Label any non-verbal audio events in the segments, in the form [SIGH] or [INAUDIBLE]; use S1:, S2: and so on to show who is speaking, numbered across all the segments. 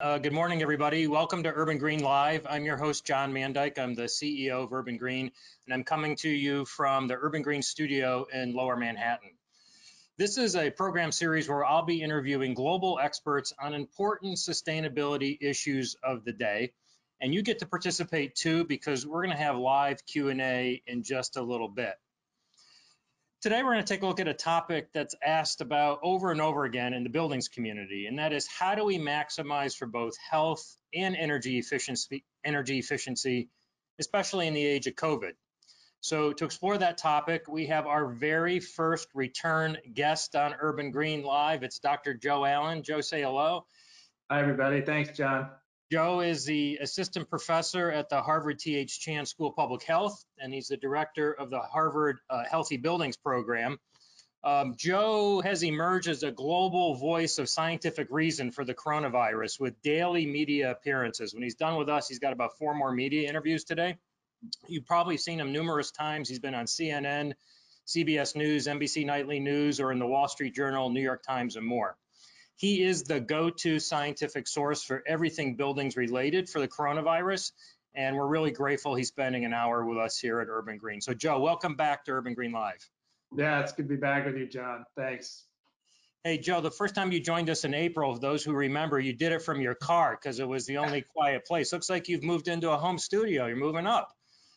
S1: Uh, good morning, everybody. Welcome to Urban Green Live. I'm your host, John Mandyck. I'm the CEO of Urban Green, and I'm coming to you from the Urban Green studio in Lower Manhattan. This is a program series where I'll be interviewing global experts on important sustainability issues of the day. And you get to participate too because we're going to have live Q&A in just a little bit. Today, we're going to take a look at a topic that's asked about over and over again in the buildings community, and that is how do we maximize for both health and energy efficiency, energy efficiency, especially in the age of COVID. So to explore that topic, we have our very first return guest on Urban Green Live. It's Dr. Joe Allen. Joe, say hello.
S2: Hi, everybody. Thanks, John.
S1: Joe is the assistant professor at the Harvard T.H. Chan School of Public Health, and he's the director of the Harvard uh, Healthy Buildings Program. Um, Joe has emerged as a global voice of scientific reason for the coronavirus with daily media appearances. When he's done with us, he's got about four more media interviews today. You've probably seen him numerous times. He's been on CNN, CBS News, NBC Nightly News, or in the Wall Street Journal, New York Times, and more. He is the go-to scientific source for everything buildings related for the coronavirus. And we're really grateful he's spending an hour with us here at Urban Green. So Joe, welcome back to Urban Green Live.
S2: Yeah, it's good to be back with you, John. Thanks.
S1: Hey, Joe, the first time you joined us in April, those who remember, you did it from your car because it was the only [LAUGHS] quiet place. Looks like you've moved into a home studio. You're moving up.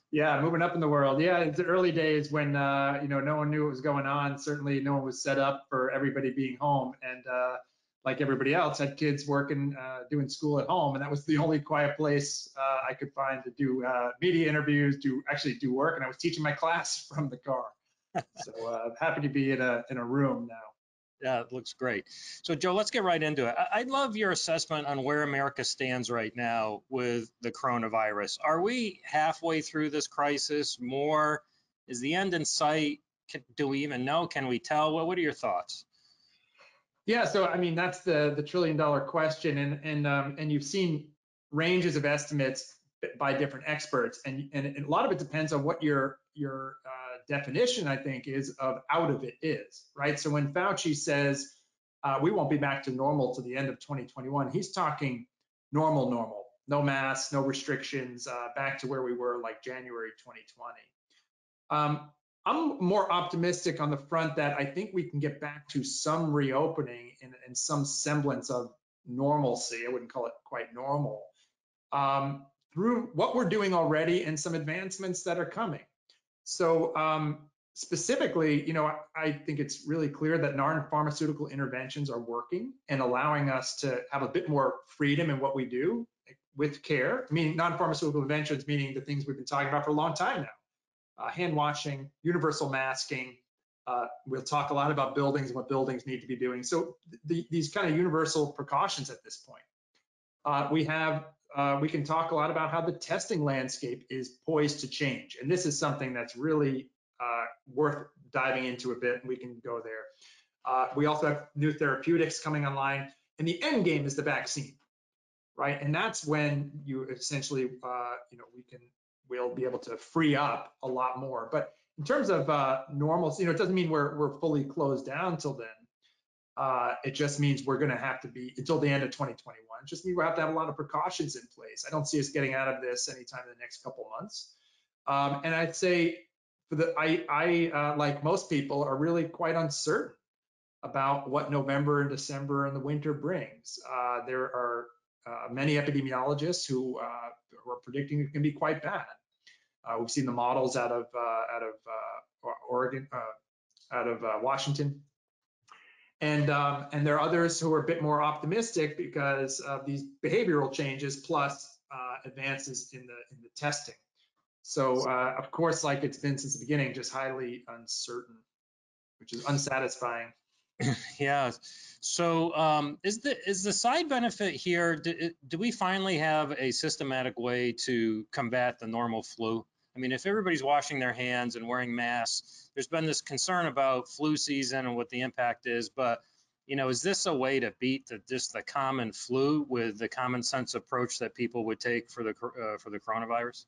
S2: Yeah, moving up in the world. Yeah, it's the early days when uh, you know no one knew what was going on. Certainly, no one was set up for everybody being home, and uh, like everybody else, had kids working, uh, doing school at home, and that was the only quiet place uh, I could find to do uh, media interviews, do actually do work, and I was teaching my [LAUGHS] class from the car. [LAUGHS] so uh, happy to be in a in a room now.
S1: Yeah, it looks great. So Joe, let's get right into it. I'd love your assessment on where America stands right now with the coronavirus. Are we halfway through this crisis? More? Is the end in sight? do we even know? Can we tell? What, what are your thoughts?
S2: Yeah, so I mean that's the the trillion dollar question, and and um, and you've seen ranges of estimates by different experts, and and a lot of it depends on what your your uh, definition I think is of out of it is right. So when Fauci says uh, we won't be back to normal to the end of 2021, he's talking normal, normal, no masks, no restrictions, uh, back to where we were like January 2020. Um, I'm more optimistic on the front that I think we can get back to some reopening and, and some semblance of normalcy. I wouldn't call it quite normal um, through what we're doing already and some advancements that are coming. So um, specifically, you know, I, I, think it's really clear that non-pharmaceutical interventions are working and allowing us to have a bit more freedom in what we do with care. I mean, non-pharmaceutical interventions meaning the things we've been talking about for a long time now hand washing, universal masking. Uh, we'll talk a lot about buildings and what buildings need to be doing. So the, these kind of universal precautions at this point. Uh, we have, uh, we can talk a lot about how the testing landscape is poised to change. And this is something that's really uh, worth diving into a bit, and we can go there. Uh, we also have new therapeutics coming online, and the end game is the vaccine, right? And that's when you essentially, you know, we can we'll be able to free up a lot more. But in terms of uh, normal, you know, it doesn't mean we're we're fully closed down until then. Uh, it just means we're going to have to be until the end of 2021. It just we have to have a lot of precautions in place. I don't see us getting out of this anytime in the next couple months. Um, and I'd say for the I I uh, like most people are really quite uncertain about what November and December and the winter brings. Uh, there are uh, many epidemiologists who, uh, who are predicting it can be quite bad. Uh, we've seen the models out of uh, out of uh, Oregon, out of Washington, and um, and there are others who are a bit more optimistic because of these behavioral changes plus advances in the in the testing. So of course, like it's been since the beginning, just highly uncertain, which is unsatisfying. [LAUGHS]
S1: yeah. So um, is the is the side benefit here? Do, do, we finally have a systematic way to combat the normal flu? I mean, if everybody's washing their hands and wearing masks, there's been this concern about flu season and what the impact is. But you know, is this a way to beat the, just the common flu with the common sense approach that people would take for the uh, for the coronavirus?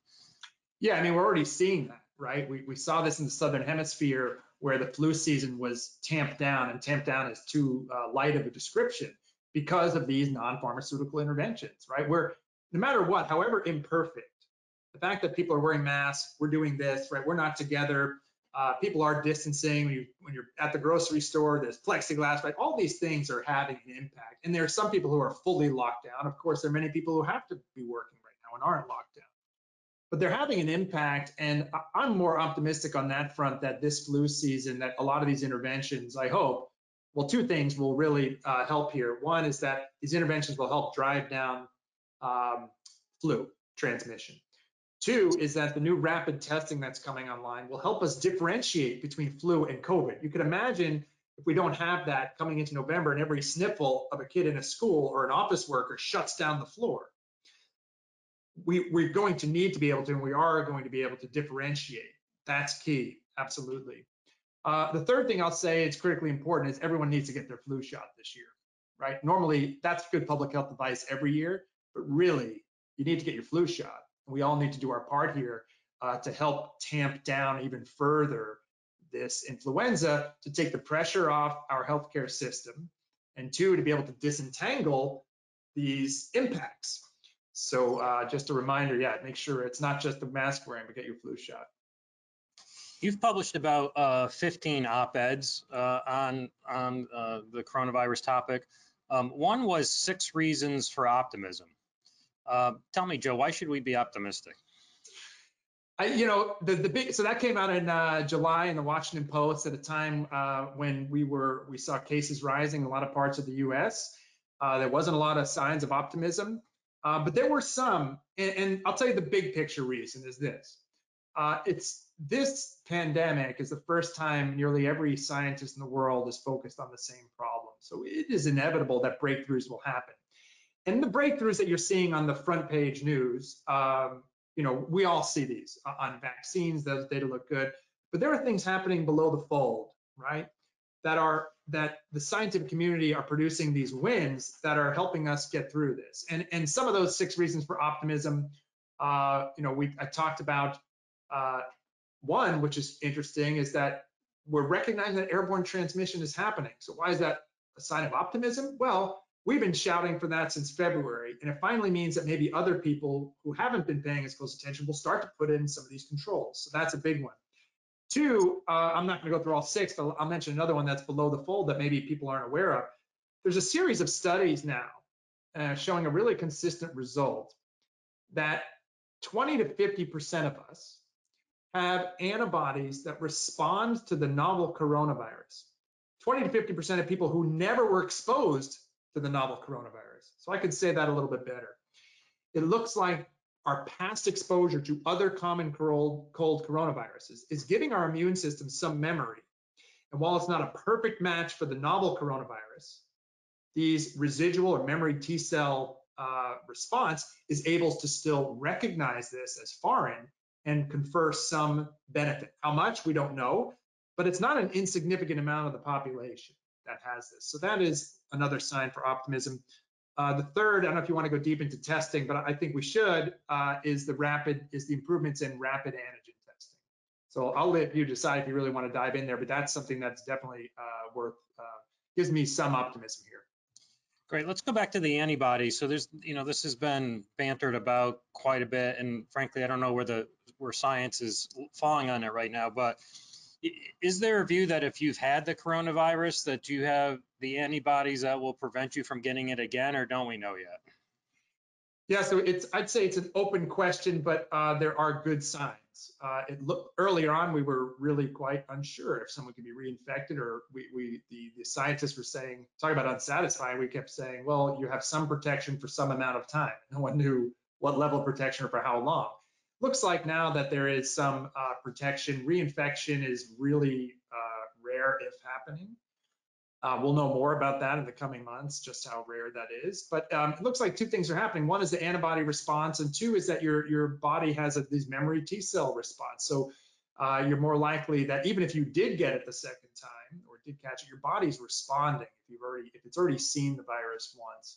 S2: Yeah, I mean, we're already seeing that, right? We we saw this in the southern hemisphere where the flu season was tamped down, and tamped down is too uh, light of a description. because of these non-pharmaceutical interventions, right? Where no matter what, however imperfect, the fact that people are wearing masks, we're doing this, right? We're not together. Uh, people are distancing. When, you, when you're at the grocery store, there's plexiglass, right? All these things are having an impact. And there are some people who are fully locked down. Of course, there are many people who have to be working right now and aren't locked down. But they're having an impact. And I'm more optimistic on that front that this flu season, that a lot of these interventions, I hope, well, two things will really uh, help here. One is that these interventions will help drive down um, flu transmission. Two is that the new rapid testing that's coming online will help us differentiate between flu and COVID. You can imagine if we don't have that coming into November and every sniffle of a kid in a school or an office worker shuts down the floor. We, we're going to need to be able to, and we are going to be able to differentiate. That's key, absolutely. Uh, the third thing I'll say is critically important is everyone needs to get their flu shot this year, right? Normally, that's good public health advice every year, but really, you need to get your flu shot. We all need to do our part here uh, to help tamp down even further this influenza to take the pressure off our healthcare system, and two, to be able to disentangle these impacts. So uh, just a reminder, yeah, make sure it's not just the mask wearing, but get your flu shot.
S1: You've published about uh, 15 op-eds uh, on on uh, the coronavirus topic. Um, one was six reasons for optimism. Uh, tell me, Joe, why should we be optimistic?
S2: I, you know, the the big so that came out in uh, July in the Washington Post at a time uh, when we were we saw cases rising in a lot of parts of the U.S. there wasn't a lot of signs of optimism, but there were some. And, and, I'll tell you the big picture reason is this: it's this pandemic is the first time nearly every scientist in the world is focused on the same problem. So it is inevitable that breakthroughs will happen. And the breakthroughs that you're seeing on the front page news, um, you know, we all see these on vaccines, those data look good, but there are things happening below the fold, right? That are that the scientific community are producing these wins that are helping us get through this. And and some of those six reasons for optimism, uh, you know, we I talked about uh, one, which is interesting, is that we're recognizing that airborne transmission is happening. So why is that a sign of optimism? Well, we've been shouting for that since February, and it finally means that maybe other people who haven't been paying as close attention will start to put in some of these controls. So that's a big one. Two, uh, I'm not going to go through all six, but I'll mention another one that's below the fold that maybe people aren't aware of. There's a series of studies now uh, showing a really consistent result that 20 to 50% of us have antibodies that respond to the novel coronavirus. 20 to 50% of people who never were exposed to the novel coronavirus. So I could say that a little bit better. It looks like our past exposure to other common cold, coronaviruses is giving our immune system some memory. And while it's not a perfect match for the novel coronavirus, these residual or memory T cell uh, response is able to still recognize this as foreign and confer some benefit. How much, we don't know, but it's not an insignificant amount of the population that has this. So that is another sign for optimism. Uh, the third, I don't know if you want to go deep into testing, but I think we should, uh, is the rapid, is the improvements in rapid antigen testing. So I'll let you decide if you really want to dive in there, but that's something that's definitely uh, worth, uh, gives me some optimism here.
S1: Great. Let's go back to the antibodies. So there's, you know, this has been bantered about quite a bit, and frankly, I don't know where the where science is falling on it right now. But is there a view that if you've had the coronavirus, that you have the antibodies that will prevent you from getting it again, or don't we know yet?
S2: Yeah, so it's I'd say it's an open question, but uh, there are good signs. Uh, it looked earlier on we were really quite unsure if someone could be reinfected, or we, we the, the scientists were saying talking about unsatisfying. We kept saying, well, you have some protection for some amount of time. No one knew what level of protection or for how long. Looks like now that there is some uh, protection. Reinfection is really uh, rare if happening. Uh, we'll know more about that in the coming months, just how rare that is. But um, it looks like two things are happening. One is the antibody response, and two is that your your body has a, these memory T cell response. So uh, you're more likely that even if you did get it the second time or did catch it, your body's responding if you've already if it's already seen the virus once.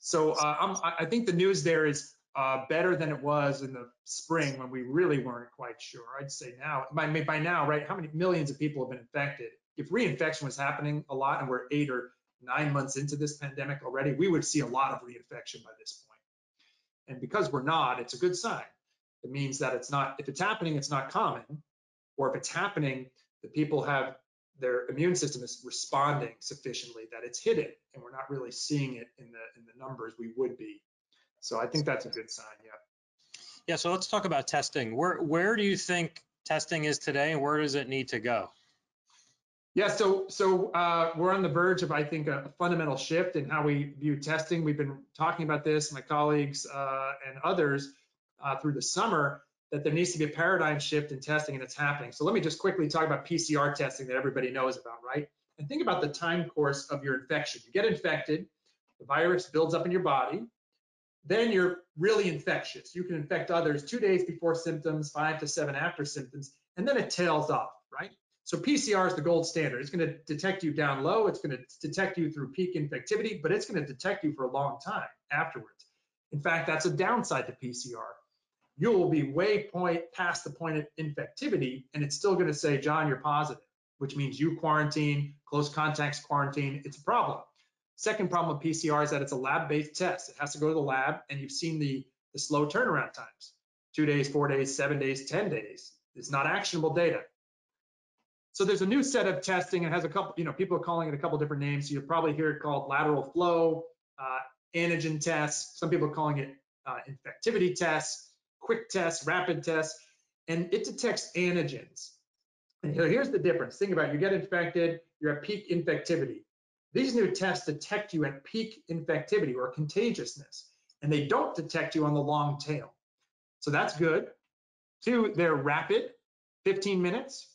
S2: So uh, i think the news there is uh, better than it was in the spring when we really weren't quite sure. I'd say now by by now, right? How many millions of people have been infected? if reinfection was happening a lot and we're eight or nine months into this pandemic already, we would see a lot of reinfection by this point. And because we're not, it's a good sign. It means that it's not, if it's happening, it's not common, or if it's happening, the people have their immune system is responding sufficiently that it's hidden, and we're not really seeing it in the in the numbers we would be. So I think that's a good sign. Yeah.
S1: Yeah. So let's talk about testing. Where where do you think testing is today, and where does it need to go?
S2: Yeah, so so uh, we're on the verge of, I think, a, fundamental shift in how we view testing. We've been talking about this, my colleagues uh, and others, uh, through the summer, that there needs to be a paradigm shift in testing, and it's happening. So let me just quickly talk about PCR testing that everybody knows about, right? And think about the time course of your infection. You get infected, the virus builds up in your body, then you're really infectious. You can infect others two days before symptoms, five to seven after symptoms, and then it tails off, right? So PCR is the gold standard. It's going to detect you down low. It's going to detect you through peak infectivity, but it's going to detect you for a long time afterwards. In fact, that's a downside to PCR. You will be way point past the point of infectivity, and it's still going to say, John, you're positive, which means you quarantine, close contacts quarantine. It's a problem. Second problem with PCR is that it's a lab-based test. It has to go to the lab, and you've seen the, the slow turnaround times. Two days, four days, seven days, 10 days. It's not actionable data. So there's a new set of testing. It has a couple, you know, people are calling it a couple different names. You'll probably hear it called lateral flow, uh, antigen tests. Some people are calling it uh, infectivity tests, quick tests, rapid tests, and it detects antigens. And here's the difference. Think about it. You get infected, you're at peak infectivity. These new tests detect you at peak infectivity or contagiousness, and they don't detect you on the long tail. So that's good. Two, they're rapid, 15 minutes.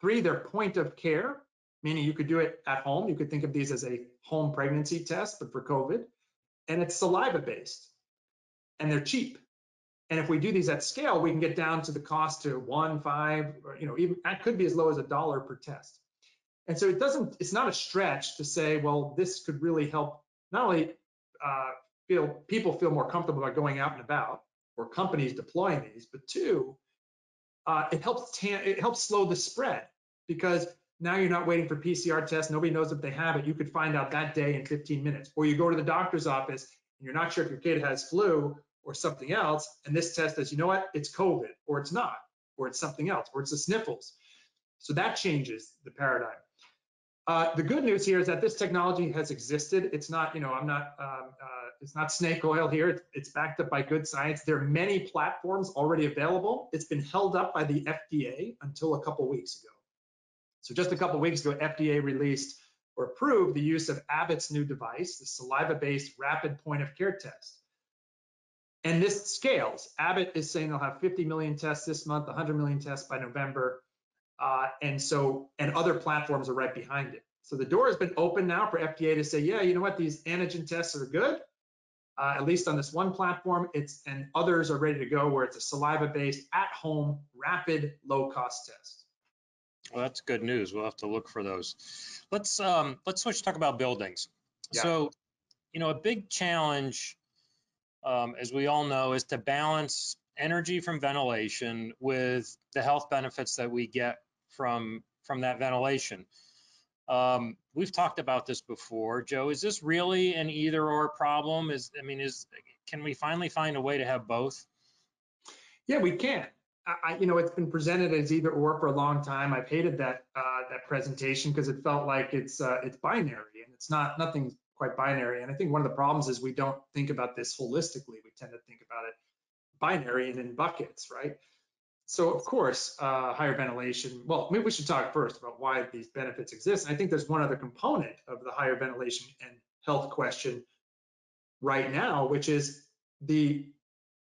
S2: Three, they're point of care, meaning you could do it at home. You could think of these as a home pregnancy test, but for COVID. And it's saliva based and they're cheap. And if we do these at scale, we can get down to the cost to one, five, or, you know, even that could be as low as a dollar per test. And so it doesn't, it's not a stretch to say, well, this could really help not only uh, feel people feel more comfortable about going out and about or companies deploying these, but two, uh, it helps it helps slow the spread because now you're not waiting for PCR tests. Nobody knows if they have it. You could find out that day in 15 minutes. Or you go to the doctor's office and you're not sure if your kid has flu or something else, and this test says, you know what, it's COVID, or it's not, or it's something else, or it's the sniffles. So that changes the paradigm. Uh, the good news here is that this technology has existed. It's not, you know, I'm not, um, uh, it's not snake oil here. It's, it's, backed up by good science. There are many platforms already available. It's been held up by the FDA until a couple weeks ago. So just a couple weeks ago, FDA released or approved the use of Abbott's new device, the saliva-based rapid point of care test. And this scales. Abbott is saying they'll have 50 million tests this month, 100 million tests by November. Uh, and so, and other platforms are right behind it. So the door has been open now for FDA to say, yeah, you know what, these antigen tests are good. Uh, at least on this one platform, it's and others are ready to go where it's a saliva-based, at-home, rapid, low-cost test.
S1: Well, that's good news. We'll have to look for those. Let's um, let's switch talk about buildings. Yeah. So, you know, a big challenge, um, as we all know, is to balance energy from ventilation with the health benefits that we get from from that ventilation. Um, we've talked about this before, Joe. Is this really an either or problem? Is I mean, is can we finally find a way to have both?
S2: Yeah, we can. I, you know, it's been presented as either or for a long time. I've hated that uh, that presentation because it felt like it's uh, it's binary, and it's not. Nothing's quite binary. And I think one of the problems is we don't think about this holistically. We tend to think about it binary and in buckets, right? So of course, uh, higher ventilation, well, maybe we should talk first about why these benefits exist. And I think there's one other component of the higher ventilation and health question right now, which is the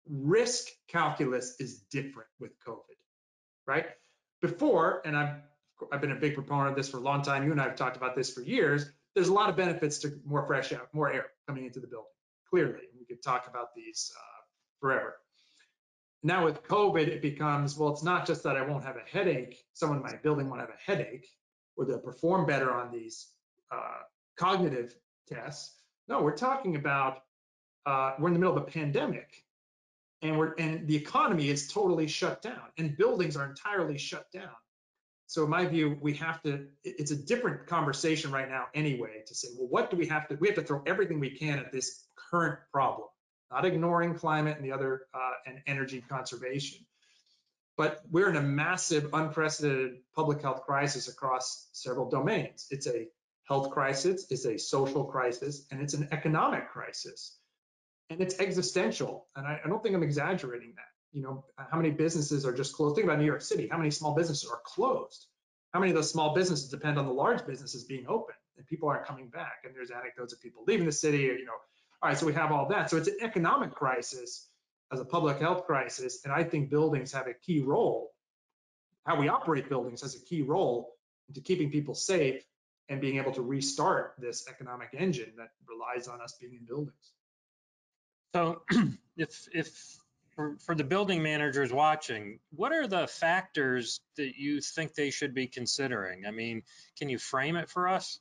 S2: risk calculus is different with COVID, right? Before, and I've, I've been a big proponent of this for a long time, you and I have talked about this for years, there's a lot of benefits to more fresh air, more air coming into the building, clearly. We could talk about these uh, forever. Now with COVID, it becomes, well, it's not just that I won't have a headache, someone in my building won't have a headache, or they'll perform better on these uh, cognitive tests. No, we're talking about, uh, we're in the middle of a pandemic and we're, and the economy is totally shut down and buildings are entirely shut down. So in my view, we have to, it's a different conversation right now anyway, to say, well, what do we have to, we have to throw everything we can at this current problem, not ignoring climate and the other, uh, and energy conservation. But we're in a massive, unprecedented public health crisis across several domains. It's a health crisis, it's a social crisis, and it's an economic crisis. And it's existential. And I, I don't think I'm exaggerating that you know, how many businesses are just closed? Think about New York City. How many small businesses are closed? How many of those small businesses depend on the large businesses being open and people aren't coming back? And there's anecdotes of people leaving the city, or, you know, all right, so we have all that. So it's an economic crisis as a public health crisis. And I think buildings have a key role. How we operate buildings has a key role into keeping people safe and being able to restart this economic engine that relies on us being in buildings.
S1: So [CLEARS THROAT] if if for, for the building managers watching, what are the factors that you think they should be considering? I mean, can you frame it for us?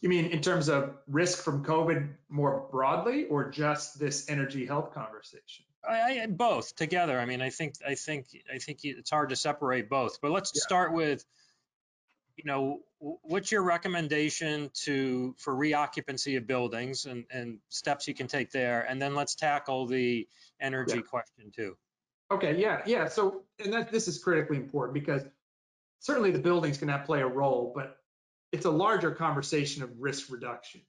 S2: You mean in terms of risk from COVID more broadly, or just this energy health conversation?
S1: I, I, both together. I mean, I think I think I think it's hard to separate both. But let's yeah. start with, you know, what's your recommendation to for reoccupancy of buildings and, and steps you can take there, and then let's tackle the energy yeah. question too.
S2: Okay, yeah, yeah. So, and that this is critically important because certainly the buildings can play a role, but it's a larger conversation of risk reduction.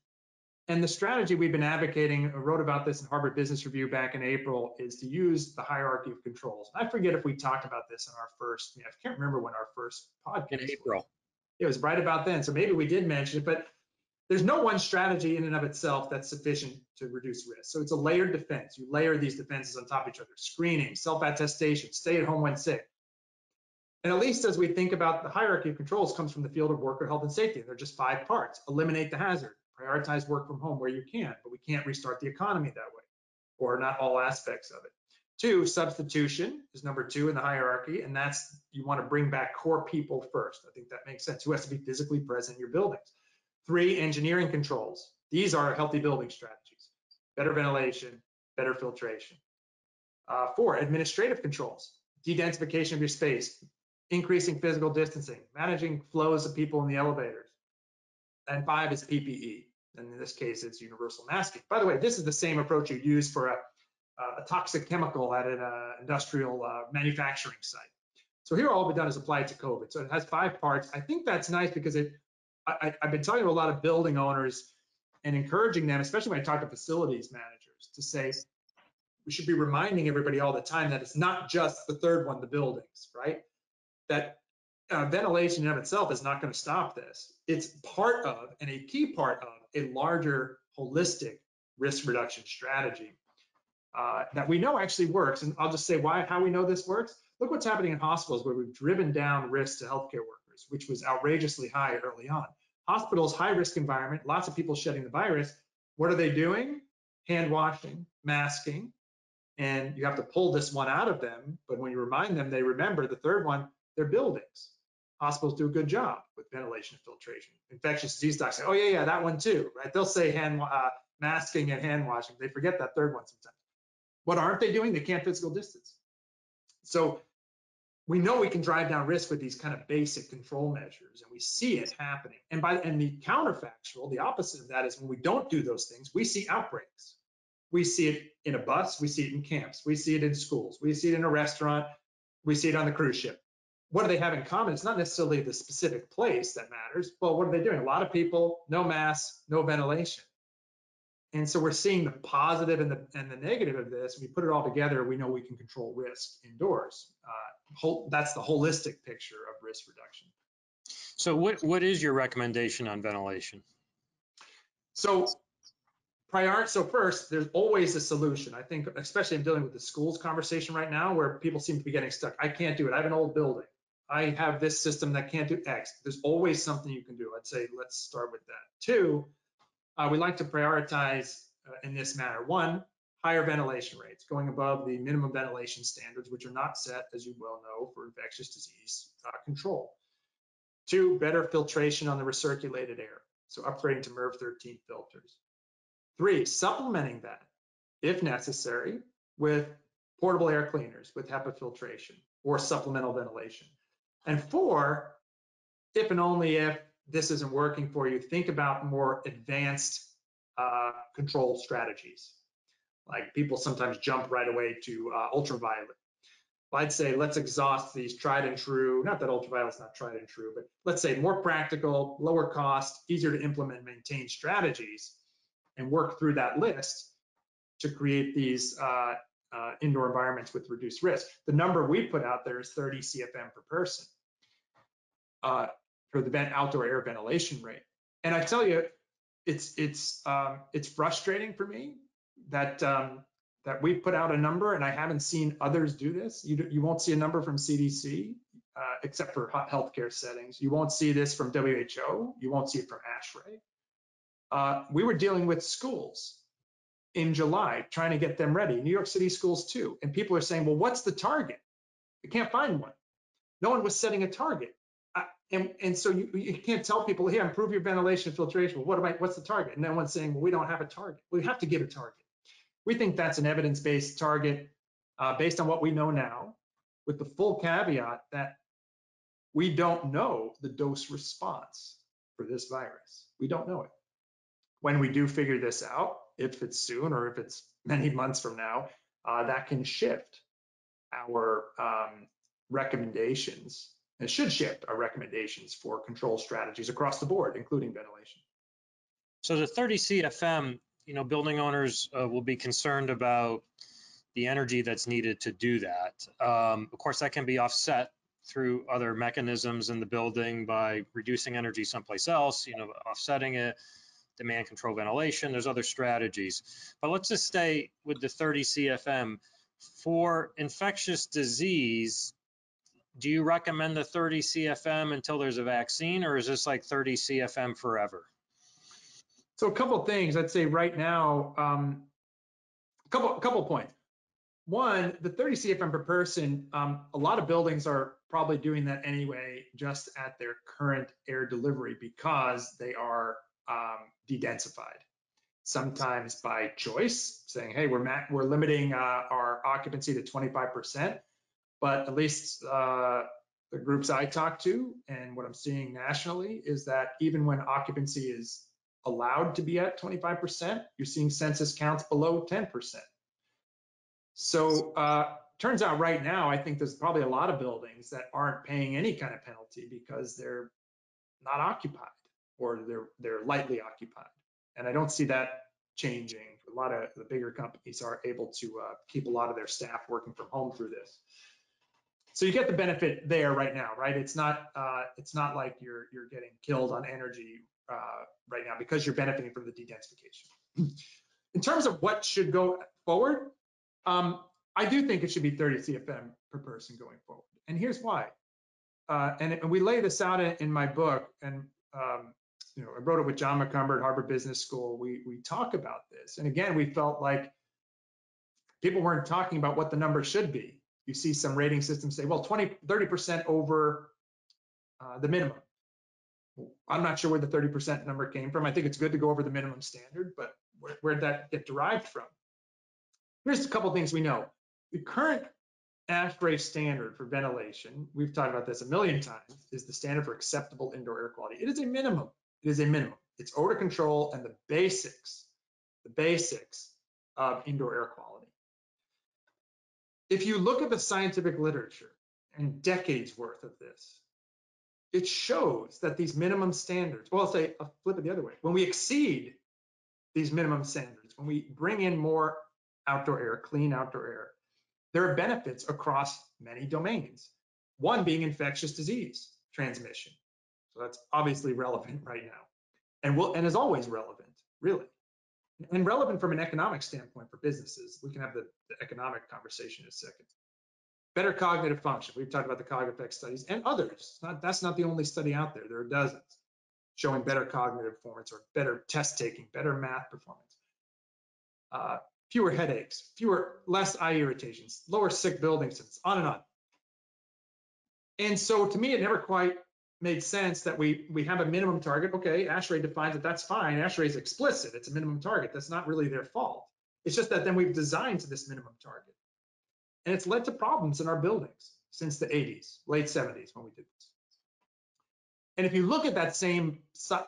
S2: And the strategy we've been advocating, I wrote about this in Harvard Business Review back in April, is to use the hierarchy of controls. I forget if we talked about this in our first, I can't remember when our first podcast.
S1: In April. Was.
S2: It was right about then. So maybe we did mention it, but there's no one strategy in and of itself that's sufficient to reduce risk. So it's a layered defense. You layer these defenses on top of each other, screening, self-attestation, stay at home when sick. And at least as we think about the hierarchy of controls comes from the field of worker health and safety. They're just five parts. Eliminate the hazard, prioritize work from home where you can, but we can't restart the economy that way, or not all aspects of it. Two, substitution is number two in the hierarchy, and that's you want to bring back core people first. I think that makes sense. Who has to be physically present in your buildings? Three, engineering controls. These are healthy building strategies. Better ventilation, better filtration. Uh, four, administrative controls. De-densification of your space, increasing physical distancing, managing flows of people in the elevators. And five is PPE. And in this case, it's universal masking. By the way, this is the same approach you use for a, a toxic chemical at an uh, industrial uh, manufacturing site. So here all we've done is apply it to COVID. So it has five parts. I think that's nice because it I, have been talking to a lot of building owners and encouraging them, especially when I talk to facilities managers, to say we should be reminding everybody all the time that it's not just the third one, the buildings, right? That uh, ventilation in of itself is not going to stop this. It's part of and a key part of a larger holistic risk reduction strategy uh, that we know actually works. And I'll just say why, how we know this works. Look what's happening in hospitals where we've driven down risk to healthcare workers, which was outrageously high early on. Hospitals, high risk environment, lots of people shedding the virus. What are they doing? Hand washing, masking, and you have to pull this one out of them. But when you remind them, they remember the third one, they're buildings. Hospitals do a good job with ventilation and filtration. Infectious disease docs say, oh yeah, yeah, that one too, right? They'll say hand uh, masking and hand washing. They forget that third one sometimes. What aren't they doing? They can't physical distance. So we know we can drive down risk with these kind of basic control measures and we see it happening and by and the counterfactual the opposite of that is when we don't do those things we see outbreaks we see it in a bus we see it in camps we see it in schools we see it in a restaurant we see it on the cruise ship what do they have in common it's not necessarily the specific place that matters well what are they doing a lot of people no masks no ventilation and so we're seeing the positive and the and the negative of this. We put it all together. We know we can control risk indoors. Uh, whole, that's the holistic picture of risk reduction.
S1: So what what is your recommendation on ventilation?
S2: So prior so first there's always a solution i think especially i'm dealing with the schools conversation right now where people seem to be getting stuck i can't do it i have an old building i have this system that can't do x there's always something you can do i'd say let's start with that two uh, we like to prioritize uh, in this manner. One, higher ventilation rates, going above the minimum ventilation standards, which are not set, as you well know, for infectious disease uh, control. Two, better filtration on the recirculated air, so upgrading to MERV 13 filters. Three, supplementing that, if necessary, with portable air cleaners with HEPA filtration or supplemental ventilation. And four, if and only if this isn't working for you, think about more advanced uh, control strategies. Like people sometimes jump right away to uh, ultraviolet. I'd say let's exhaust these tried and true, not that ultraviolet's not tried and true, but let's say more practical, lower cost, easier to implement, maintain strategies and work through that list to create these uh, uh, indoor environments with reduced risk. The number we put out there is 30 CFM per person uh, for the vent outdoor air ventilation rate. And I tell you, it's it's um, it's frustrating for me that um, that we put out a number and I haven't seen others do this. You you won't see a number from CDC uh, except for healthcare settings. You won't see this from WHO. You won't see it from ASHRAE. Uh, we were dealing with schools in July, trying to get them ready. New York City schools too. And people are saying, well, what's the target? We can't find one. No one was setting a target. Uh, and, and so you, you can't tell people, here, improve your ventilation filtration. Well, what am I, what's the target? And no one's saying, well, we don't have a target. We have to give a target. We think that's an evidence-based target uh, based on what we know now, with the full caveat that we don't know the dose response for this virus. We don't know it. When we do figure this out, if it's soon or if it's many months from now, uh, that can shift our um, recommendations. It should shift our recommendations for control strategies across the board, including ventilation.
S1: So the 30 CFM, you know, building owners uh, will be concerned about the energy that's needed to do that. Um, of course, that can be offset through other mechanisms in the building by reducing energy someplace else, you know, offsetting it, demand control ventilation, there's other strategies. But let's just stay with the 30 CFM. For infectious disease, do you recommend the 30 CFM until there's a vaccine or is this like 30 CFM forever?
S2: So a couple things I'd say right now, um, a couple, a couple points. One, the 30 CFM per person, um, a lot of buildings are probably doing that anyway, just at their current air delivery because they are um, de-densified. Sometimes by choice, saying, hey, we're, we're limiting uh, our occupancy to 25%, but at least uh, the groups I talk to and what I'm seeing nationally is that even when occupancy is allowed to be at 25%, you're seeing census counts below 10%. So uh, turns out right now, I think there's probably a lot of buildings that aren't paying any kind of penalty because they're not occupied or they're they're lightly occupied. And I don't see that changing. A lot of the bigger companies are able to uh, keep a lot of their staff working from home through this. So you get the benefit there right now, right? It's not uh, it's not like you're you're getting killed on energy uh, right now because you're benefiting from the dedensification. [CLEARS THROAT] In terms of what should go forward, um, I do think it should be 30 CFM per person going forward, and here's why. Uh, and, and, we lay this out in, in my book, and um, you know, I wrote it with John Macomber at Harvard Business School. We we talk about this, and again, we felt like people weren't talking about what the number should be. You see some rating systems say, well, 20, 30% over uh, the minimum. I'm not sure where the 30% number came from. I think it's good to go over the minimum standard, but where, where did that get derived from? Here's a couple things we know. The current ASHRAE standard for ventilation, we've talked about this a million times, is the standard for acceptable indoor air quality. It is a minimum. It is a minimum. It's odor control and the basics, the basics of indoor air quality. If you look at the scientific literature and decades worth of this, it shows that these minimum standards, well, I'll say, I'll flip it the other way. When we exceed these minimum standards, when we bring in more outdoor air, clean outdoor air, there are benefits across many domains. One being infectious disease transmission. So that's obviously relevant [LAUGHS] right now and will and is always relevant, really. And relevant from an economic standpoint for businesses. We can have the, the economic conversation in a second. Better cognitive function. We've talked about the cognitive effect studies and others. Not, that's not the only study out there. There are dozens showing better cognitive performance or better test taking, better math performance. Uh, fewer headaches, fewer, less eye irritations, lower sick building sense, on and on. And so to me, it never quite made sense that we we have a minimum target. Okay, ASHRAE defines it. That's fine. ASHRAE is explicit. It's a minimum target. That's not really their fault. It's just that then we've designed to this minimum target, and it's led to problems in our buildings since the 80s, late 70s when we did this. And if you look at that same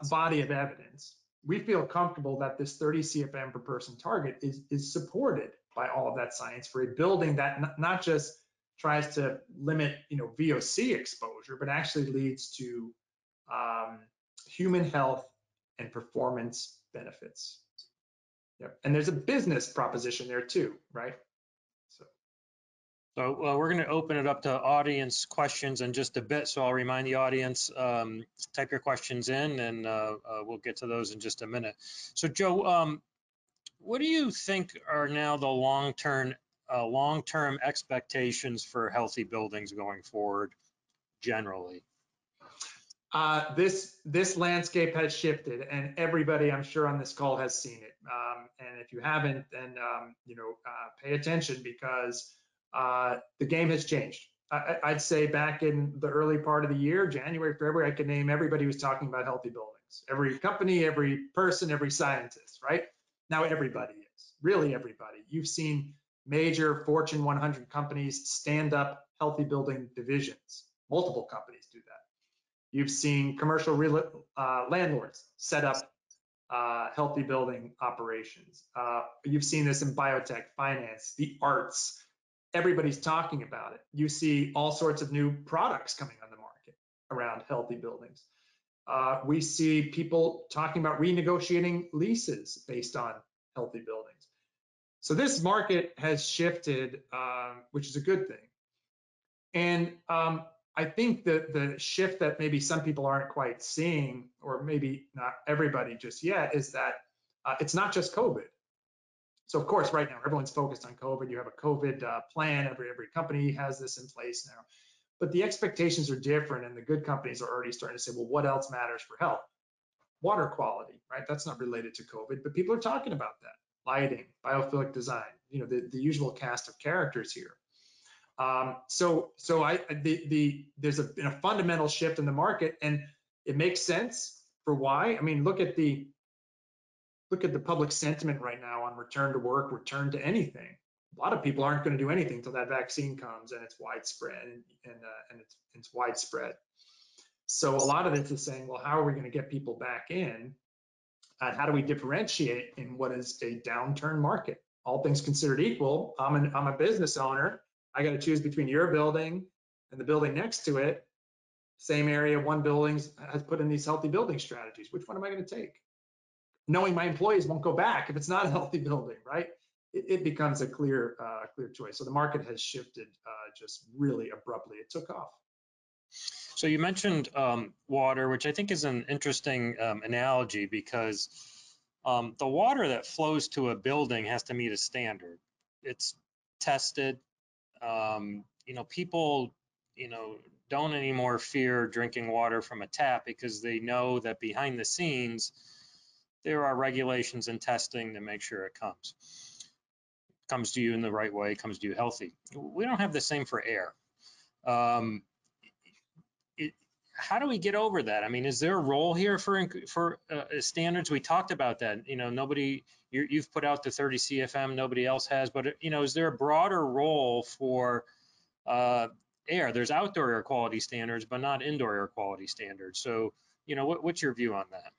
S2: body of evidence, we feel comfortable that this 30 CFM per person target is, is supported by all of that science for a building that not just tries to limit, you know, VOC exposure, but actually leads to um, human health and performance benefits. Yep. And there's a business proposition there too, right?
S1: So uh, we're going to open it up to audience questions in just a bit. So I'll remind the audience, um, type your questions in and uh, uh, we'll get to those in just a minute. So Joe, um, what do you think are now the long-term uh, long-term expectations for healthy buildings going forward generally?
S2: Uh, this this landscape has shifted, and everybody I'm sure on this call has seen it. Um, and if you haven't, then um, you know uh, pay attention because uh, the game has changed. I, would say back in the early part of the year, January, February, I could name everybody who's talking about healthy buildings. Every company, every person, every scientist, right? Now everybody is, really everybody. You've seen major Fortune 100 companies stand up healthy building divisions. Multiple companies do that. You've seen commercial real, uh, landlords set up uh, healthy building operations. Uh, you've seen this in biotech, finance, the arts, everybody's talking about it. You see all sorts of new products coming on the market around healthy buildings. Uh, we see people talking about renegotiating leases based on healthy buildings. So this market has shifted, um, which is a good thing. And um, I think that the shift that maybe some people aren't quite seeing, or maybe not everybody just yet, is that uh, it's not just COVID. So of course, right now everyone's focused on COVID. You have a COVID uh, plan. Every every company has this in place now, but the expectations are different, and the good companies are already starting to say, well, what else matters for health? Water quality, right? That's not related to COVID, but people are talking about that. Lighting, biophilic design, you know, the, the usual cast of characters here. Um, so so I the the there's a, a fundamental shift in the market, and it makes sense for why. I mean, look at the look at the public sentiment right now on return to work, return to anything. A lot of people aren't going to do anything until that vaccine comes and it's widespread and and, uh, and it's it's widespread. So a lot of this is saying, well, how are we going to get people back in? And how do we differentiate in what is a downturn market? All things considered equal, I'm an, I'm a business owner. I got to choose between your building and the building next to it. Same area, one building has put in these healthy building strategies. Which one am I going to take? knowing my employees won't go back if it's not a healthy building, right? It, it becomes a clear, uh, clear choice. So the market has shifted uh, just really abruptly. It took off.
S1: So you mentioned um, water, which I think is an interesting um, analogy because um, the water that flows to a building has to meet a standard. It's tested. Um, you know, people, you know, don't anymore fear drinking water from a tap because they know that behind the scenes, there are regulations and testing to make sure it comes comes to you in the right way, comes to you healthy. We don't have the same for air. Um, how do we get over that? I mean, is there a role here for for uh, standards? We talked about that. You know, nobody you have put out the 30 CFM, nobody else has. But you know, is there a broader role for uh, air? There's outdoor air quality standards, but not indoor air quality standards. So, you know, what, what's your view on that?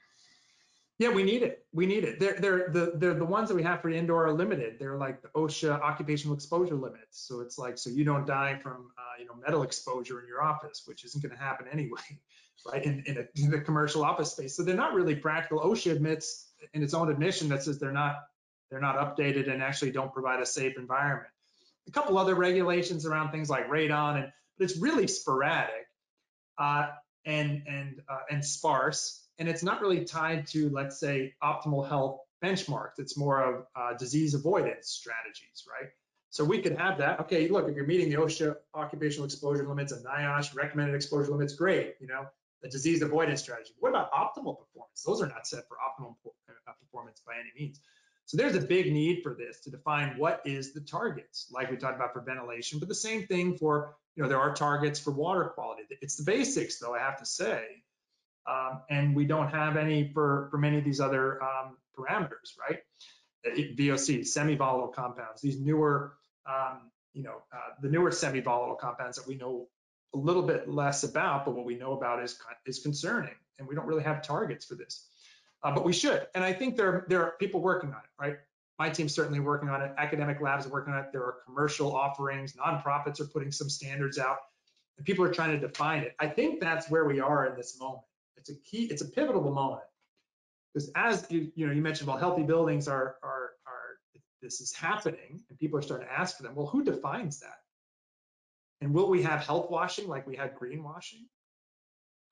S2: Yeah, we need it. We need it. They're, they're the they're the ones that we have for indoor are limited. They're like the OSHA occupational exposure limits. So it's like so you don't die from uh, you know metal exposure in your office, which isn't going to happen anyway, [LAUGHS] right? In in, a, in the commercial office space. So they're not really practical. OSHA admits in its own admission that says they're not they're not updated and actually don't provide a safe environment. A couple other regulations around things like radon, and but it's really sporadic uh, and and uh, and sparse and it's not really tied to, let's say, optimal health benchmarks. It's more of uh, disease avoidance strategies, right? So we could have that. Okay, look, if you're meeting the OSHA occupational exposure limits and NIOSH recommended exposure limits, great. You know, the disease avoidance strategy. What about optimal performance? Those are not set for optimal uh, performance by any means. So there's a big need for this to define what is the targets, like we talked about for ventilation, but the same thing for, you know, there are targets for water quality. It's the basics, though, I have to say, um, and we don't have any for, for many of these other um, parameters, right? VOC, semi-volatile compounds, these newer, um, you know, uh, the newer semi-volatile compounds that we know a little bit less about, but what we know about is is concerning, and we don't really have targets for this, uh, but we should. And I think there there are people working on it, right? My team's certainly working on it. Academic labs are working on it. There are commercial offerings. Nonprofits are putting some standards out, and people are trying to define it. I think that's where we are in this moment. It's a key. It's a pivotal moment because as you you know you mentioned, well, healthy buildings are are are this is happening, and people are starting to ask for them. Well, who defines that? And will we have health washing like we had greenwashing?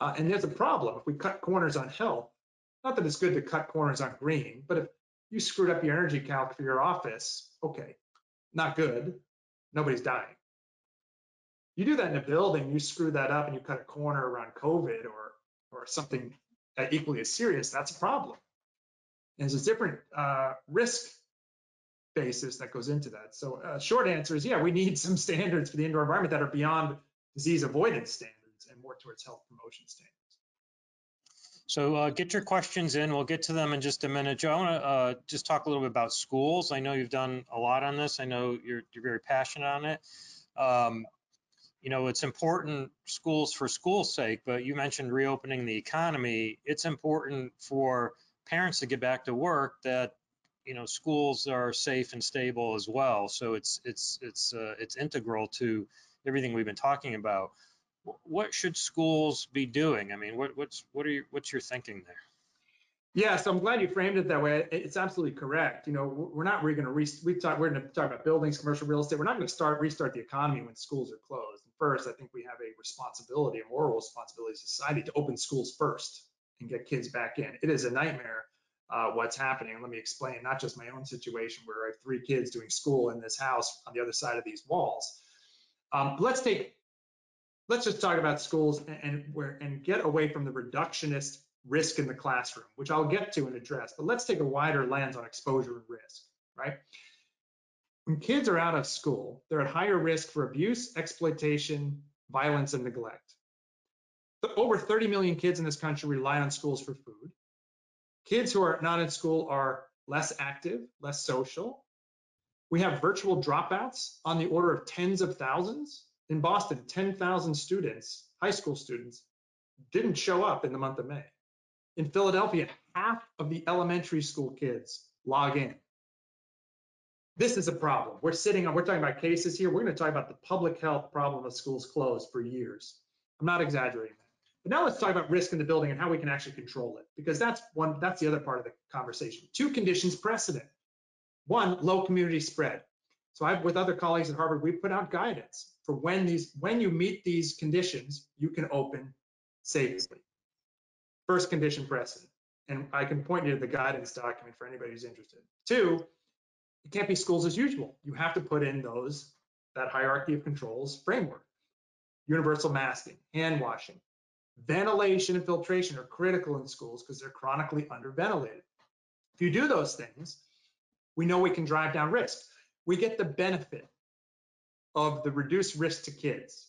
S2: Uh, and there's a problem if we cut corners on health. Not that it's good to cut corners on green, but if you screwed up your energy calc for your office, okay, not good. Nobody's dying. You do that in a building, you screw that up and you cut a corner around COVID or or something equally as serious, that's a problem. And there's a different uh, risk basis that goes into that. So uh, short answer is, yeah, we need some standards for the indoor environment that are beyond disease avoidance standards and more towards health promotion standards.
S1: So uh, get your questions in. We'll get to them in just a minute. Joe, I want to uh, just talk a little bit about schools. I know you've done a lot on this. I know you're, you're very passionate on it. Um, you know, it's important schools for school's sake, but you mentioned reopening the economy. It's important for parents to get back to work that you know schools are safe and stable as well. So it's it's it's uh, it's integral to everything we've been talking about. What should schools be doing? I mean, what what's what are you what's your thinking there?
S2: Yeah, so I'm glad you framed it that way. It's absolutely correct. You know, we're not going to re- we talk we're going to talk about buildings, commercial real estate. We're not going to start restart the economy when schools are closed. First, I think we have a responsibility, a moral responsibility as society to open schools first and get kids back in. It is a nightmare uh, what's happening. Let me explain not just my own situation where I have three kids doing school in this house on the other side of these walls. Um, let's take let's just talk about schools and, and where and get away from the reductionist risk in the classroom, which I'll get to and address. But let's take a wider lens on exposure and risk, right? When kids are out of school, they're at higher risk for abuse, exploitation, violence, and neglect. Over 30 million kids in this country rely on schools for food. Kids who are not in school are less active, less social. We have virtual dropouts on the order of tens of thousands. In Boston, 10,000 students, high school students, didn't show up in the month of May. In Philadelphia, half of the elementary school kids log in. This is a problem. We're sitting on, we're talking about cases here. We're going to talk about the public health problem of schools closed for years. I'm not exaggerating that. But now let's talk about risk in the building and how we can actually control it, because that's one, that's the other part of the conversation. Two conditions precedent. One, low community spread. So I've, with other colleagues at Harvard, we put out guidance for when these, when you meet these conditions, you can open safely. First condition precedent. And I can point you to the guidance document for anybody who's interested. Two, it can't be schools as usual. You have to put in those, that hierarchy of controls framework. Universal masking, hand washing, ventilation and filtration are critical in schools because they're chronically underventilated. If you do those things, we know we can drive down risk. We get the benefit of the reduced risk to kids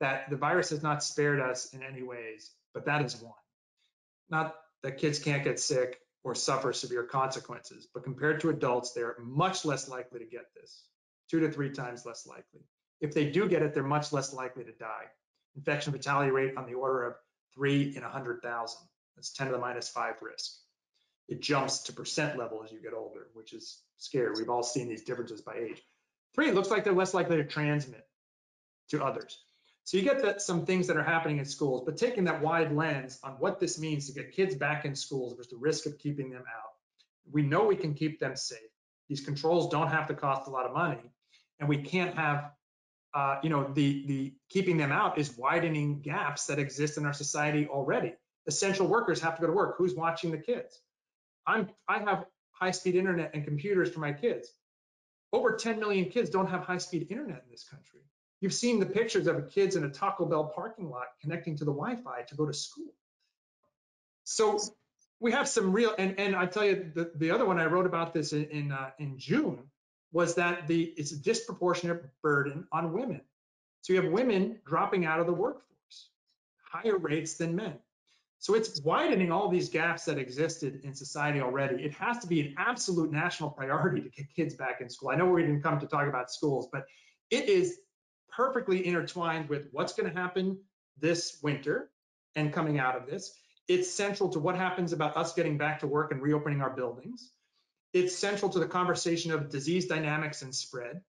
S2: that the virus has not spared us in any ways, but that is one. Not that kids can't get sick or suffer severe consequences, but compared to adults, they're much less likely to get this, two to three times less likely. If they do get it, they're much less likely to die. Infection fatality rate on the order of three in 100,000. That's 10 to the minus five risk. It jumps to percent level as you get older, which is scary. We've all seen these differences by age. Three, it looks like they're less likely to transmit to others. So you get that some things that are happening in schools, but taking that wide lens on what this means to get kids back in schools versus the risk of keeping them out. We know we can keep them safe. These controls don't have to cost a lot of money, and we can't have uh, you know, the, the keeping them out is widening gaps that exist in our society already. Essential workers have to go to work. Who's watching the kids? I'm, I have high-speed internet and computers for my kids. Over 10 million kids don't have high-speed internet in this country. You've seen the pictures of kids in a Taco Bell parking lot connecting to the Wi-Fi to go to school. So we have some real, and, and I tell you, the, the other one I wrote about this in, in, uh, in June was that the it's a disproportionate burden on women. So you have women dropping out of the workforce, higher rates than men. So it's widening all these gaps that existed in society already. It has to be an absolute national priority to get kids back in school. I know we didn't come to talk about schools, but it is perfectly intertwined with what's going to happen this winter and coming out of this. It's central to what happens about us getting back to work and reopening our buildings. It's central to the conversation of disease dynamics and spread.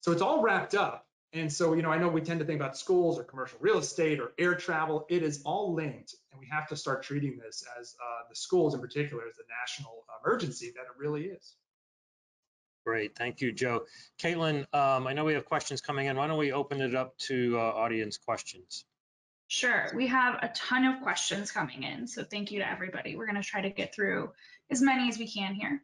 S2: So it's all wrapped up. And so, you know, I know we tend to think about schools or commercial real estate or air travel. It is all linked, and we have to start treating this as uh, the schools in particular as the national emergency that it really is.
S1: Great, thank you, Joe. Caitlin, um, I know we have questions coming in. Why don't we open it up to uh, audience questions?
S3: Sure, we have a ton of questions coming in, so thank you to everybody. We're going to try to get through as many as we can here.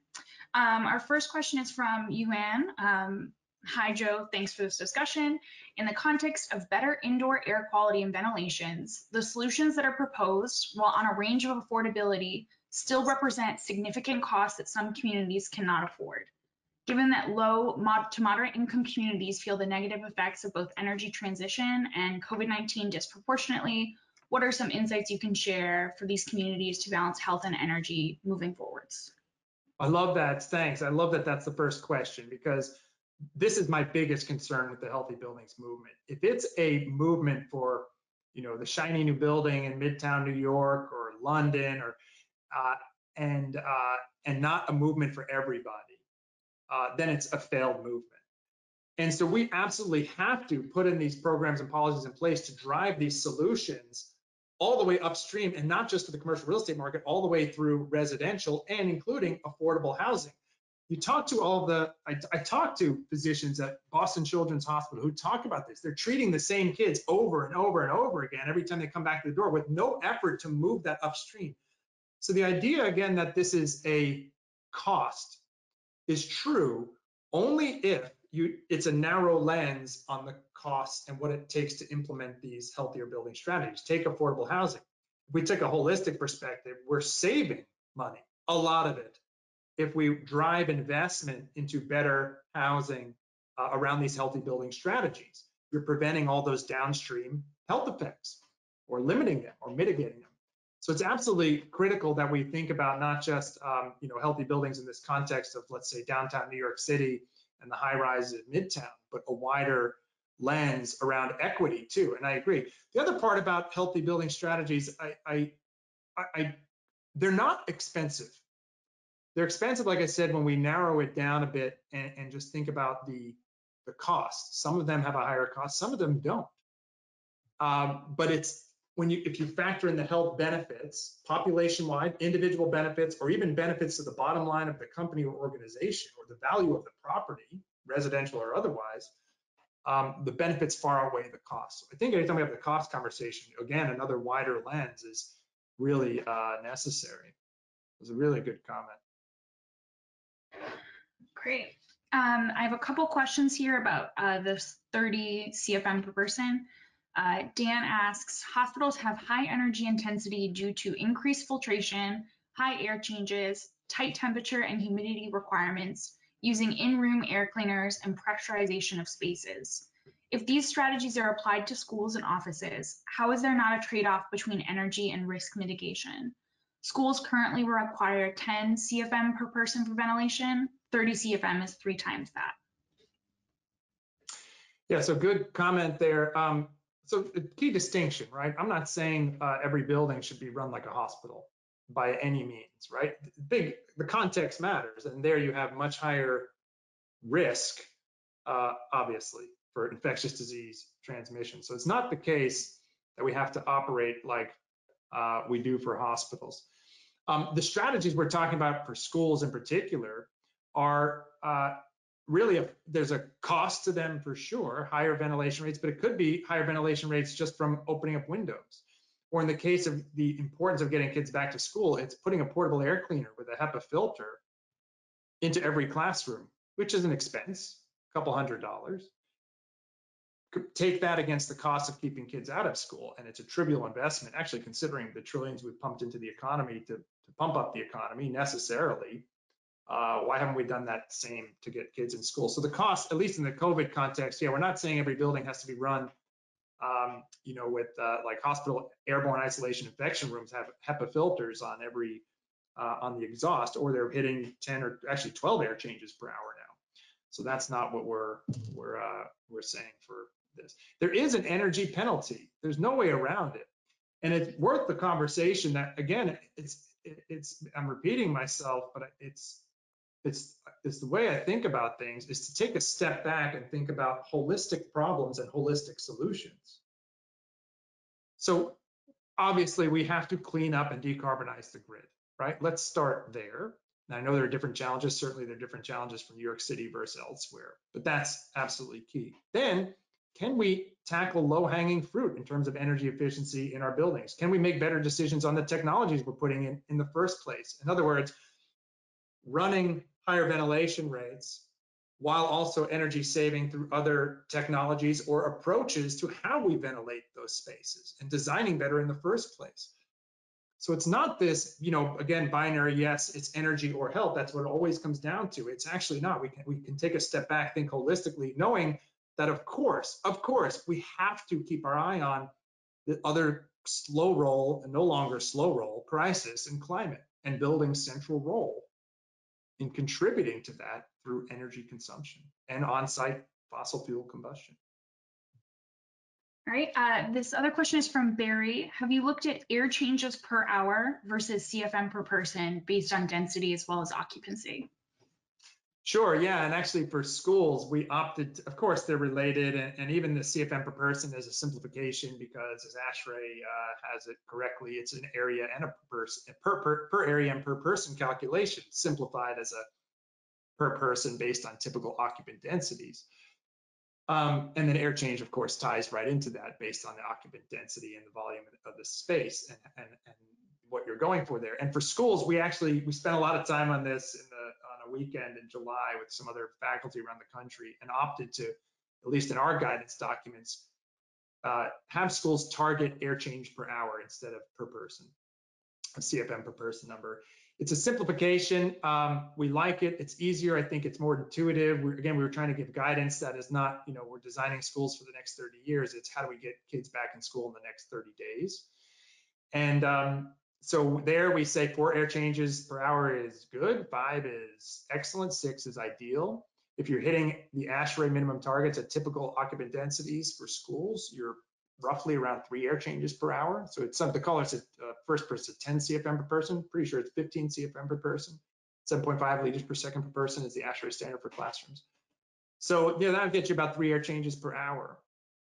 S3: Um, our first question is from Yuan. Um, Hi, Joe. Thanks for this discussion. In the context of better indoor air quality and ventilations, the solutions that are proposed, while on a range of affordability, still represent significant costs that some communities cannot afford. Given that low to moderate income communities feel the negative effects of both energy transition and COVID-19 disproportionately, what are some insights you can share for these communities to balance health and energy moving forwards?
S2: I love that. Thanks. I love that that's the first question because this is my biggest concern with the healthy buildings movement. If it's a movement for, you know, the shiny new building in Midtown New York or London or uh, and uh, and not a movement for everybody, uh, then it's a failed movement. And so we absolutely have to put in these programs and policies in place to drive these solutions all the way upstream and not just to the commercial real estate market, all the way through residential and including affordable housing you talk to all the, I, I talk to physicians at Boston Children's Hospital who talk about this. They're treating the same kids over and over and over again every time they come back to the door with no effort to move that upstream. So the idea again that this is a cost is true only if you it's a narrow lens on the costs and what it takes to implement these healthier building strategies. Take affordable housing. If we take a holistic perspective, we're saving money, a lot of it if we drive investment into better housing uh, around these healthy building strategies. You're preventing all those downstream health effects or limiting them or mitigating them. So it's absolutely critical that we think about not just um, you know healthy buildings in this context of let's say downtown New York City and the high rises in Midtown, but a wider lens around equity too. And I agree. The other part about healthy building strategies, I, I, I they're not expensive. They're expensive, like I said, when we narrow it down a bit and, and just think about the, the cost. Some of them have a higher cost, some of them don't. Um, but it's when you if you factor in the health benefits, population-wide, individual benefits, or even benefits to the bottom line of the company or organization, or the value of the property, residential or otherwise, um, the benefits far outweigh the cost. So I think anytime we have the cost conversation, again, another wider lens is really uh, necessary. It was a really good comment.
S3: Great. Um, I have a couple questions here about uh, the 30 CFM per person. Uh, Dan asks, hospitals have high energy intensity due to increased filtration, high air changes, tight temperature and humidity requirements, using in-room air cleaners and pressurization of spaces. If these strategies are applied to schools and offices, how is there not a trade-off between energy and risk mitigation? Schools currently require 10 CFM per person for ventilation. 30 CFM is three times that.
S2: Yeah, so good comment there. Um, so the key distinction, right? I'm not saying uh, every building should be run like a hospital by any means, right? Big, the context matters, and there you have much higher risk, uh, obviously, for infectious disease transmission. So it's not the case that we have to operate like uh, we do for hospitals. Um, the strategies we're talking about for schools in particular are uh, really, a, there's a cost to them for sure, higher ventilation rates, but it could be higher ventilation rates just from opening up windows. Or in the case of the importance of getting kids back to school, it's putting a portable air cleaner with a HEPA filter into every classroom, which is an expense, a couple hundred dollars take that against the cost of keeping kids out of school and it's a trivial investment actually considering the trillions we've pumped into the economy to, to pump up the economy necessarily uh, why haven't we done that same to get kids in school so the cost at least in the covid context yeah we're not saying every building has to be run um, you know with uh, like hospital airborne isolation infection rooms have HEPA filters on every uh, on the exhaust or they're hitting 10 or actually 12 air changes per hour now so that's not what we're we're uh, we're saying for this. There is an energy penalty. There's no way around it. And it's worth the conversation that, again, it's, it's, I'm repeating myself, but it's, it's, it's the way I think about things is to take a step back and think about holistic problems and holistic solutions. So obviously we have to clean up and decarbonize the grid, right? Let's start there. And I know there are different challenges. Certainly there are different challenges from New York City versus elsewhere, but that's absolutely key. Then can we tackle low hanging fruit in terms of energy efficiency in our buildings? Can we make better decisions on the technologies we're putting in in the first place? In other words, running higher ventilation rates while also energy saving through other technologies or approaches to how we ventilate those spaces and designing better in the first place. So it's not this, you know, again, binary, yes, it's energy or health. That's what it always comes down to. It's actually not. We can, we can take a step back, think holistically, knowing that of course, of course, we have to keep our eye on the other slow roll and no longer slow roll crisis and climate and building central role in contributing to that through energy consumption and on-site fossil fuel combustion.
S3: All right, uh, this other question is from Barry. Have you looked at air changes per hour versus CFM per person based on density as well as occupancy?
S2: Sure, yeah, and actually for schools, we opted, of course, they're related, and, and, even the CFM per person is a simplification because as ASHRAE uh, has it correctly, it's an area and a person, per, per, per area and per person calculation, simplified as a per person based on typical occupant densities. Um, and then air change, of course, ties right into that based on the occupant density and the volume of the space and, and, and what you're going for there. And for schools, we actually, we spent a lot of time on this in the a weekend in July with some other faculty around the country and opted to, at least in our guidance documents, uh, have schools target air change per hour instead of per person, a CFM per person number. It's a simplification. Um, we like it. It's easier. I think it's more intuitive. We're, again, we were trying to give guidance that is not, you know, we're designing schools for the next 30 years. It's how do we get kids back in school in the next 30 days? And um, so there we say four air changes per hour is good, five is excellent, six is ideal. If you're hitting the ASHRAE minimum targets at typical occupant densities for schools, you're roughly around three air changes per hour. So it's some the caller said uh, first person 10 CFM per person. Pretty sure it's 15 CFM per person. 7.5 liters per second per person is the ASHRAE standard for classrooms. So yeah, that'll get you about three air changes per hour.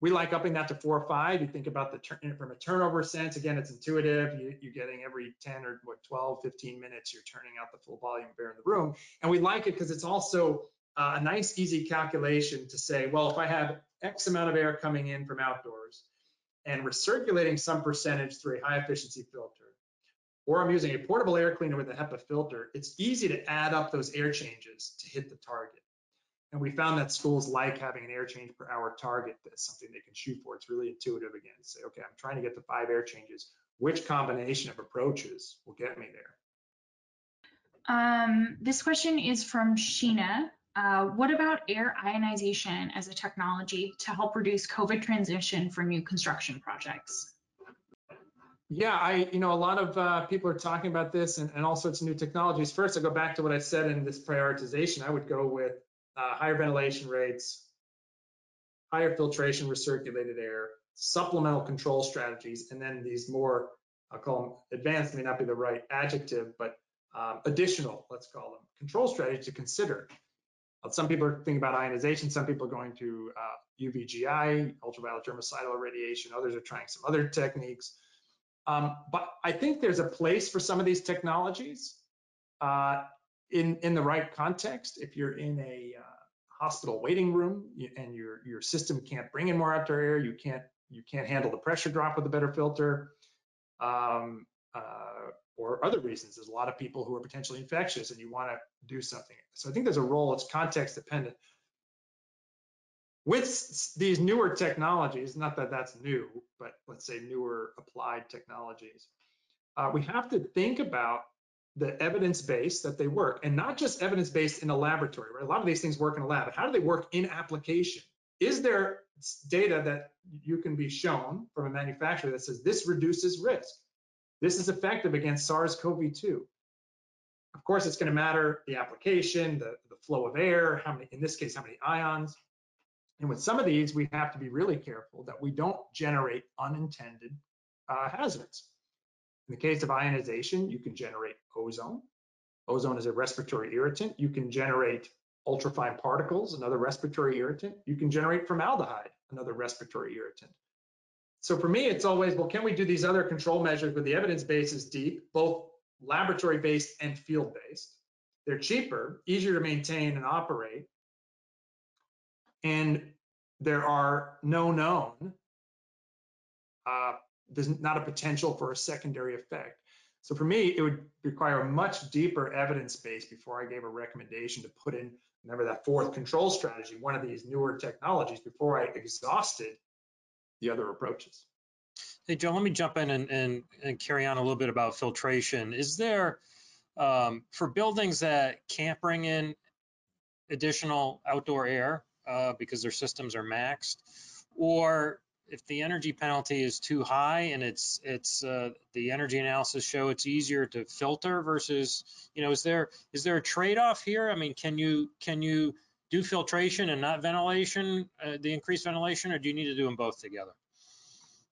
S2: We like upping that to four or five. You think about the turn from a turnover sense. Again, it's intuitive. You, you're getting every 10 or what 12, 15 minutes, you're turning out the full volume of air in the room. And we like it because it's also uh, a nice, easy calculation to say, well, if I have X amount of air coming in from outdoors and recirculating some percentage through a high efficiency filter, or I'm using a portable air cleaner with a HEPA filter, it's easy to add up those air changes to hit the target. And we found that schools like having an air change per hour target that's something they can shoot for. It's really intuitive again. Say, okay, I'm trying to get the five air changes. Which combination of approaches will get me there?
S3: Um, this question is from Sheena. Uh, what about air ionization as a technology to help reduce COVID transition for new construction projects?
S2: Yeah, I, you know, a lot of uh, people are talking about this and, and all sorts of new technologies. First, I go back to what I said in this prioritization. I would go with uh, higher ventilation rates, higher filtration recirculated air, supplemental control strategies, and then these more, I'll call them advanced, may not be the right adjective, but um, additional, let's call them, control strategies to consider. Some people are thinking about ionization, some people are going to uh, UVGI, ultraviolet germicidal irradiation, others are trying some other techniques. Um, but I think there's a place for some of these technologies. Uh, in in the right context, if you're in a uh, hospital waiting room and your your system can't bring in more outdoor air, you can't you can't handle the pressure drop with a better filter, um, uh, or other reasons. There's a lot of people who are potentially infectious, and you want to do something. So I think there's a role. It's context dependent. With these newer technologies, not that that's new, but let's say newer applied technologies, uh, we have to think about the evidence base that they work and not just evidence based in a laboratory, right? A lot of these things work in a lab, how do they work in application? Is there data that you can be shown from a manufacturer that says this reduces risk? This is effective against SARS-CoV-2. Of course, it's going to matter the application, the, the flow of air, how many, in this case, how many ions. And with some of these, we have to be really careful that we don't generate unintended uh, hazards. In the case of ionization, you can generate ozone. Ozone is a respiratory irritant. You can generate ultrafine particles, another respiratory irritant. You can generate formaldehyde, another respiratory irritant. So for me, it's always, well, can we do these other control measures where the evidence base is deep, both laboratory-based and field-based? They're cheaper, easier to maintain and operate, and there are no known, uh, there's not a potential for a secondary effect. So for me, it would require a much deeper evidence base before I gave a recommendation to put in, remember that fourth control strategy, one of these newer technologies before I exhausted the other approaches.
S1: Hey, Joe, let me jump in and, and, and carry on a little bit about filtration. Is there, um, for buildings that can't bring in additional outdoor air uh, because their systems are maxed, or if the energy penalty is too high and it's it's uh, the energy analysis show it's easier to filter versus you know is there is there a trade-off here? I mean, can you can you do filtration and not ventilation, uh, the increased ventilation, or do you need to do them both together?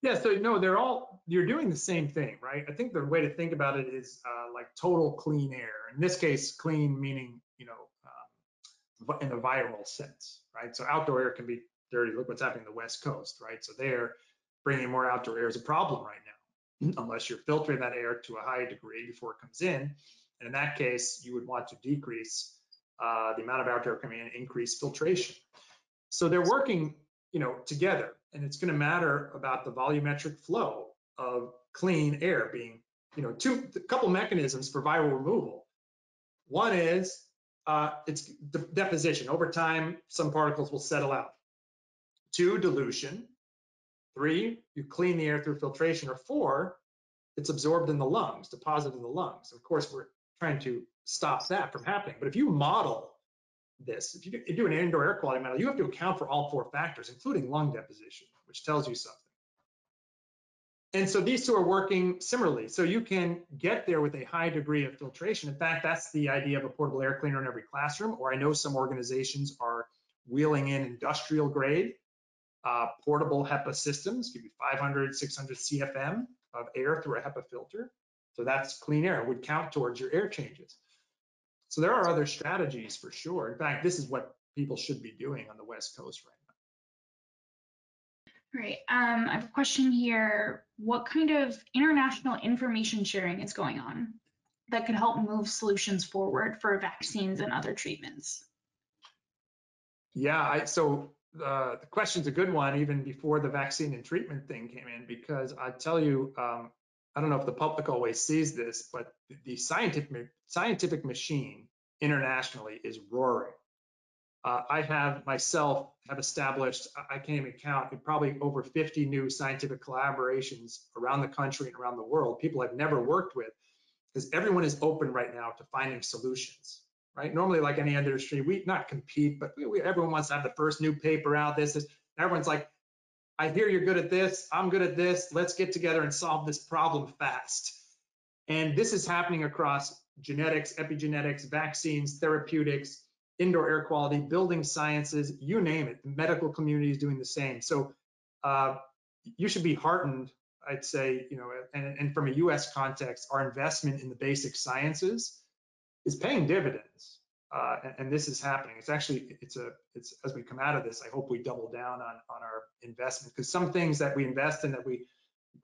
S2: Yeah, so no, they're all, you're doing the same thing, right? I think the way to think about it is uh, like total clean air. In this case, clean meaning, you know, um, in a viral sense, right? So outdoor air can be dirty. Look what's happening in the West Coast, right? So they're bringing more outdoor air is a problem right now, [CLEARS THROAT] unless you're filtering that air to a high degree before it comes in. And in that case, you would want to decrease uh, the amount of outdoor air coming in, increase filtration. So they're working, you know, together and it's going to matter about the volumetric flow of clean air being, you know, two, a couple mechanisms for viral removal. One is uh, it's deposition. Over time, some particles will settle out. Two, dilution. Three, you clean the air through filtration. Or four, it's absorbed in the lungs, deposited in the lungs. Of course, we're trying to stop that from happening. But if you model this. If you, do, an indoor air quality model, you have to account for all four factors, including lung deposition, which tells you something. And so these two are working similarly. So you can get there with a high degree of filtration. In fact, that's the idea of a portable air cleaner in every classroom, or I know some organizations are wheeling in industrial grade uh, portable HEPA systems, give you 500, 600 CFM of air through a HEPA filter. So that's clean air, it would count towards your air changes. So there are other strategies for sure. In fact, this is what people should be doing on the West Coast right
S3: now. Great. Um, I have a question here. What kind of international information sharing is going on that could help move solutions forward for vaccines and other treatments?
S2: Yeah, I, so uh, the question's a good one, even before the vaccine and treatment thing came in, because I tell you, um, I don't know if the public always sees this, but the scientific scientific machine internationally is roaring. Uh, I have myself have established, I can't even count, probably over 50 new scientific collaborations around the country and around the world, people I've never worked with, because everyone is open right now to finding solutions, right? Normally, like any industry, we not compete, but we, we, everyone wants to have the first new paper out. This is, everyone's like, I hear you're good at this, I'm good at this, let's get together and solve this problem fast. And this is happening across genetics, epigenetics, vaccines, therapeutics, indoor air quality, building sciences, you name it. The medical community is doing the same. So uh, you should be heartened, I'd say, you know, and, and from a US context, our investment in the basic sciences is paying dividends uh, and, and, this is happening. It's actually it's a it's as we come out of this, I hope we double down on on our investment because some things that we invest in that we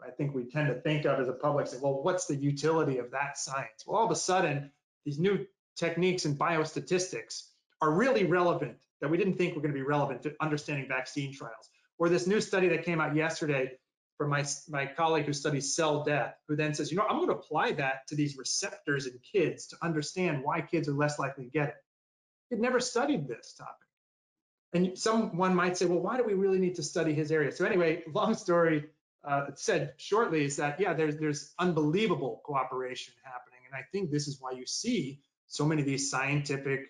S2: I think we tend to think of as a public say, well, what's the utility of that science? Well, all of a sudden, these new techniques in biostatistics are really relevant that we didn't think were going to be relevant to understanding vaccine trials. Or this new study that came out yesterday from my, my colleague who studies cell death, who then says, you know, I'm going to apply that to these receptors in kids to understand why kids are less likely to get it. He'd never studied this topic. And someone might say, well, why do we really need to study his area? So anyway, long story uh, said shortly is that, yeah, there's, there's unbelievable cooperation happening. And I think this is why you see so many of these scientific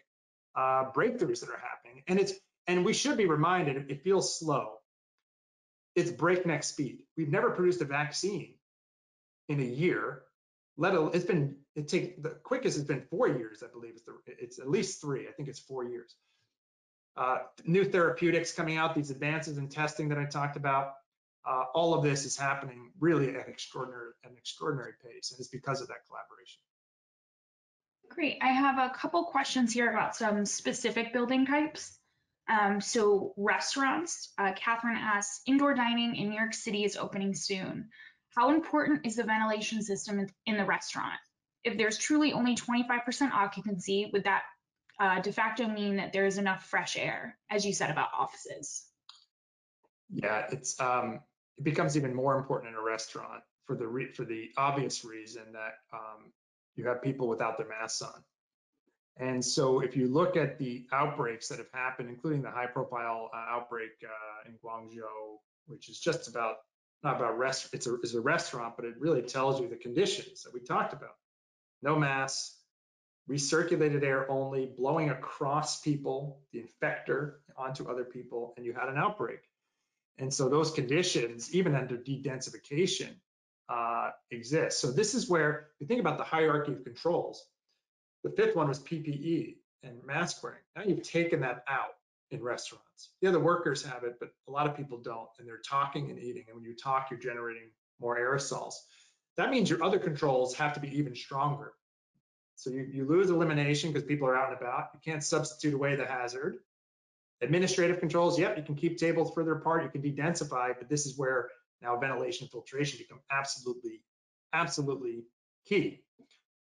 S2: uh, breakthroughs that are happening. And it's and we should be reminded, it feels slow, it's breakneck speed. We've never produced a vaccine in a year. Let alone, it's been it take the quickest has been four years, I believe. It's the it's at least three. I think it's four years. uh, new therapeutics coming out, these advances in testing that I talked about. Uh, all of this is happening really at extraordinary, an extraordinary pace, and it's because of that collaboration.
S3: Great. I have a couple questions here about some specific building types. Um, so restaurants, uh, Catherine asks, indoor dining in New York City is opening soon. How important is the ventilation system in, the restaurant? If there's truly only 25% occupancy, would that uh, de facto mean that there is enough fresh air, as you said about offices?
S2: Yeah, it's um, it becomes even more important in a restaurant for the for the obvious reason that um, you have people without their masks on. And so if you look at the outbreaks that have happened, including the high profile uh, outbreak uh, in Guangzhou, which is just about, not about rest, it's a, it's a restaurant, but it really tells you the conditions that we talked about. No masks, recirculated air only, blowing across people, the infector onto other people, and you had an outbreak. And so those conditions, even under dedensification, uh, exist. So this is where you think about the hierarchy of controls. The fifth one was PPE and mask wearing. Now you've taken that out in restaurants. Yeah, the workers have it, but a lot of people don't, and they're talking and eating. And when you talk, you're generating more aerosols. That means your other controls have to be even stronger. So you, you lose elimination because people are out and about. You can't substitute away the hazard. Administrative controls, yep, you can keep tables further apart, you can de-densify, but this is where now ventilation and filtration become absolutely, absolutely key,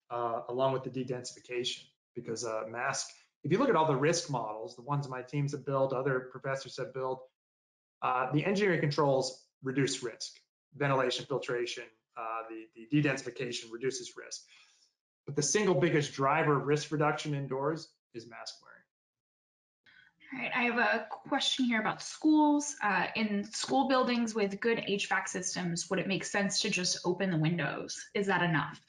S2: uh, along with the de-densification, because uh, mask, if you look at all the risk models, the ones my teams have built, other professors have built, uh, the engineering controls reduce risk. Ventilation filtration, uh, the, the de-densification reduces risk. But the single biggest driver of risk reduction indoors is mask wearing.
S3: All right, I have a question here about schools. Uh, in school buildings with good HVAC systems, would it make sense to just open the windows? Is that enough?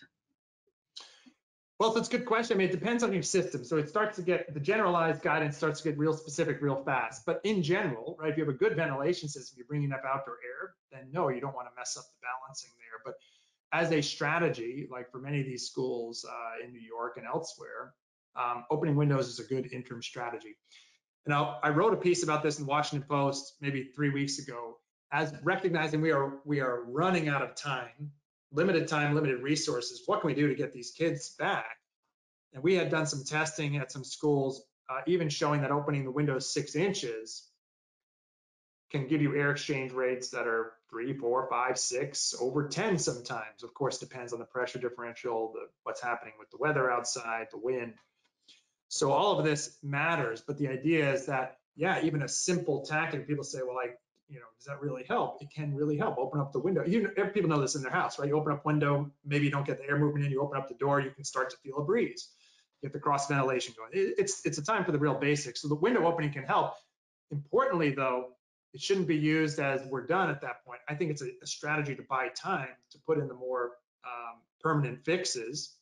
S2: Well, that's a good question. I mean, it depends on your system. So it starts to get, the generalized guidance starts to get real specific real fast. But in general, right, if you have a good ventilation system, you're bringing up outdoor air, then no, you don't want to mess up the balancing there. But as a strategy, like for many of these schools uh, in New York and elsewhere, um, opening windows is a good interim strategy. Now, I wrote a piece about this in the Washington Post maybe three weeks ago, as recognizing we are we are running out of time, limited time, limited resources. What can we do to get these kids back? And we had done some testing at some schools, uh, even showing that opening the windows six inches can give you air exchange rates that are three, four, five, six, over 10 sometimes. Of course, depends on the pressure differential, the, what's happening with the weather outside, the wind. So all of this matters, but the idea is that, yeah, even a simple tactic, people say, well, like, you know, does that really help? It can really help. Open up the window. You know, people know this in their house, right? You open up window, maybe you don't get the air movement in. You open up the door, you can start to feel a breeze. Get the cross ventilation going. it's it's a time for the real basics. So the window opening can help. Importantly, though, it shouldn't be used as we're done at that point. I think it's a, a strategy to buy time to put in the more um, permanent fixes,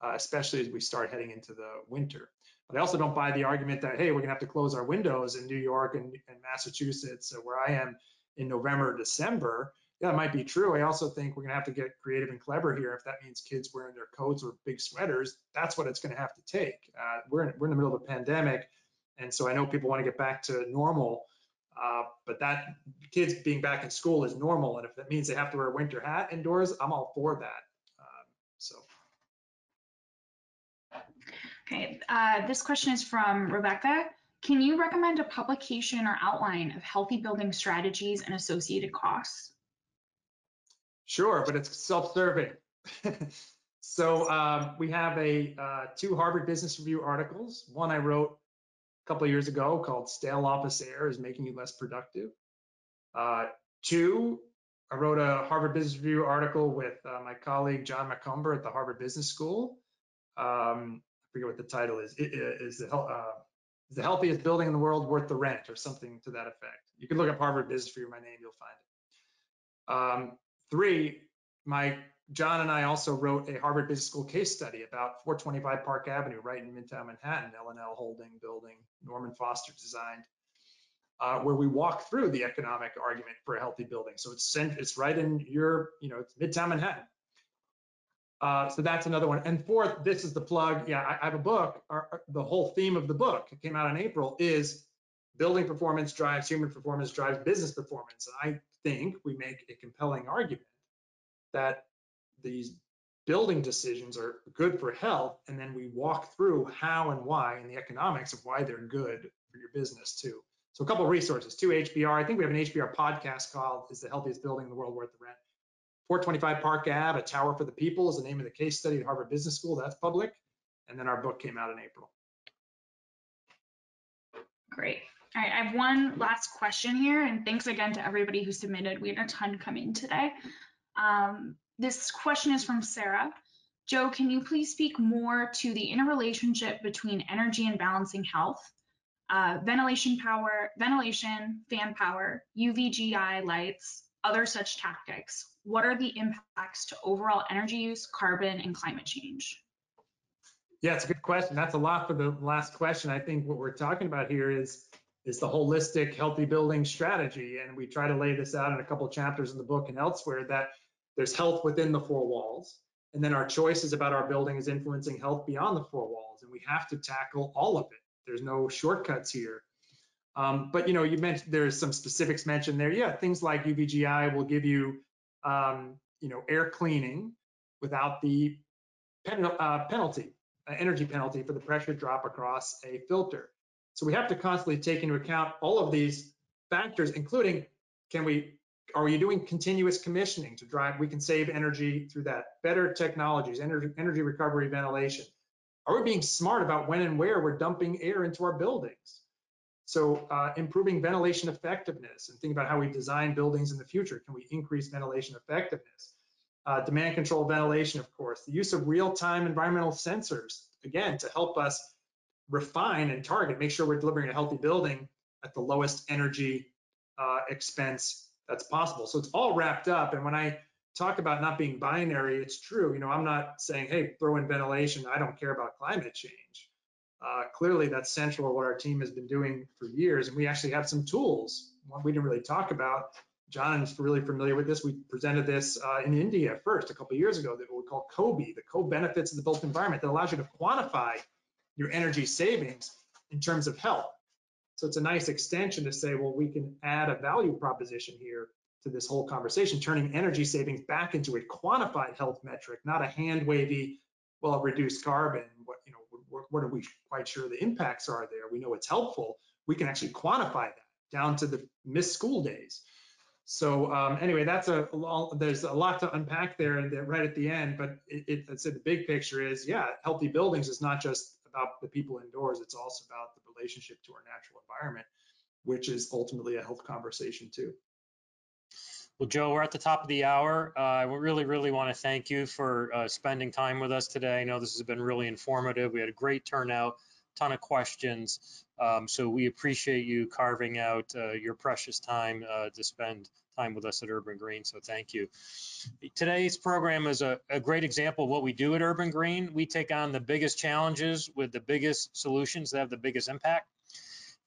S2: uh, especially as we start heading into the winter. But I also don't buy the argument that, hey, we're gonna have to close our windows in New York and, and Massachusetts, where I am in November, December. Yeah, it might be true. I also think we're gonna have to get creative and clever here. If that means kids wearing their coats or big sweaters, that's what it's gonna have to take. Uh, we're, in, we're in the middle of a pandemic. And so I know people wanna get back to normal, uh, but that kids being back in school is normal. And if that means they have to wear a winter hat indoors, I'm all for that. Um, so.
S3: Okay, uh, this question is from Rebecca. Can you recommend a publication or outline of healthy building strategies and associated costs?
S2: Sure, but it's self-serving. [LAUGHS] so um, we have a uh, two Harvard Business Review articles. One I wrote a couple years ago called "Stale Office Air is Making You Less Productive." Uh, two, I wrote a Harvard Business Review article with uh, my colleague John Macomber at the Harvard Business School. Um, forget what the title is. It, is the uh, is the healthiest building in the world worth the rent or something to that effect? You can look up Harvard Business Review, my name, you'll find it. Um, three, my John and I also wrote a Harvard Business School case study about 425 Park Avenue, right in Midtown Manhattan, L&L Holding building, Norman Foster designed, uh, where we walk through the economic argument for a healthy building. So it's it's right in your, you know, it's Midtown Manhattan. Uh, so that's another one. And fourth, this is the plug. Yeah, I, I have a book. Our, our, the whole theme of the book, it came out in April, is building performance drives human performance, drives business performance. And I think we make a compelling argument that these building decisions are good for health, and then we walk through how and why and the economics of why they're good for your business too. So a couple resources, two HBR. I think we have an HBR podcast called "Is the Healthiest Building in the World Worth the Rent?" 425 Park Ave, A Tower for the People is the name of the case study at Harvard Business School. That's public. And then our book came out in April.
S3: Great. All right, I have one last question here, and thanks again to everybody who submitted. We had a ton come in today. Um, this question is from Sarah. Joe, can you please speak more to the interrelationship between energy and balancing health? Uh, ventilation power, ventilation, fan power, UVGI lights, other such tactics. What are the impacts to overall energy use, carbon, and climate change?
S2: Yeah, it's a good question. That's a lot for the last question. I think what we're talking about here is is the holistic healthy building strategy, and we try to lay this out in a couple chapters in the book and elsewhere. That there's health within the four walls, and then our choices about our building is influencing health beyond the four walls, and we have to tackle all of it. There's no shortcuts here. Um, but you know, you mentioned there's some specifics mentioned there. Yeah, things like UVGI will give you, um, you know, air cleaning without the pen, uh, penalty energy penalty for the pressure drop across a filter. So we have to constantly take into account all of these factors, including can we, are we doing continuous commissioning to drive, we can save energy through that, better technologies, energy, energy recovery, ventilation. Are we being smart about when and where we're dumping air into our buildings? So uh, improving ventilation effectiveness and think about how we design buildings in the future. Can we increase ventilation effectiveness? Uh, demand control ventilation, of course, the use of real-time environmental sensors, again, to help us refine and target, make sure we're delivering a healthy building at the lowest energy uh, expense that's possible. So it's all wrapped up. And when I talk about not being binary, it's true. You know, I'm not saying, hey, throw in ventilation. I don't care about climate change. Uh, clearly, that's central to what our team has been doing for years. And we actually have some tools, we didn't really talk about, John is really familiar with this. We presented this uh, in India first a couple years ago that we call COBE, the co-benefits of the built environment that allows you to quantify your energy savings in terms of health. So it's a nice extension to say, well, we can add a value proposition here to this whole conversation, turning energy savings back into a quantified health metric, not a hand wavy, well, reduced carbon. What you know, what, what are we quite sure the impacts are there? We know it's helpful. We can actually quantify that down to the missed school days. So um, anyway, that's a, long, there's a lot to unpack there and right at the end, but it, it, the big picture is, yeah, healthy buildings is not just about the people indoors, it's also about the relationship to our natural environment, which is ultimately a health conversation too.
S1: Well, Joe, we're at the top of the hour. Uh, we really, really want to thank you for uh, spending time with us today. I know this has been really informative. We had a great turnout, ton of questions. Um, so we appreciate you carving out uh, your precious time uh, to spend time with us at Urban Green. So thank you. Today's program is a, a, great example of what we do at Urban Green. We take on the biggest challenges with the biggest solutions that have the biggest impact.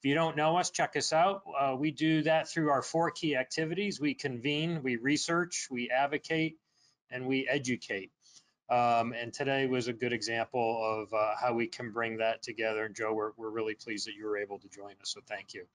S1: If you don't know us, check us out. Uh, we do that through our four key activities. We convene, we research, we advocate, and we educate. Um, and today was a good example of uh, how we can bring that together. And Joe, we're, we're really pleased that you were able to join us. So thank you.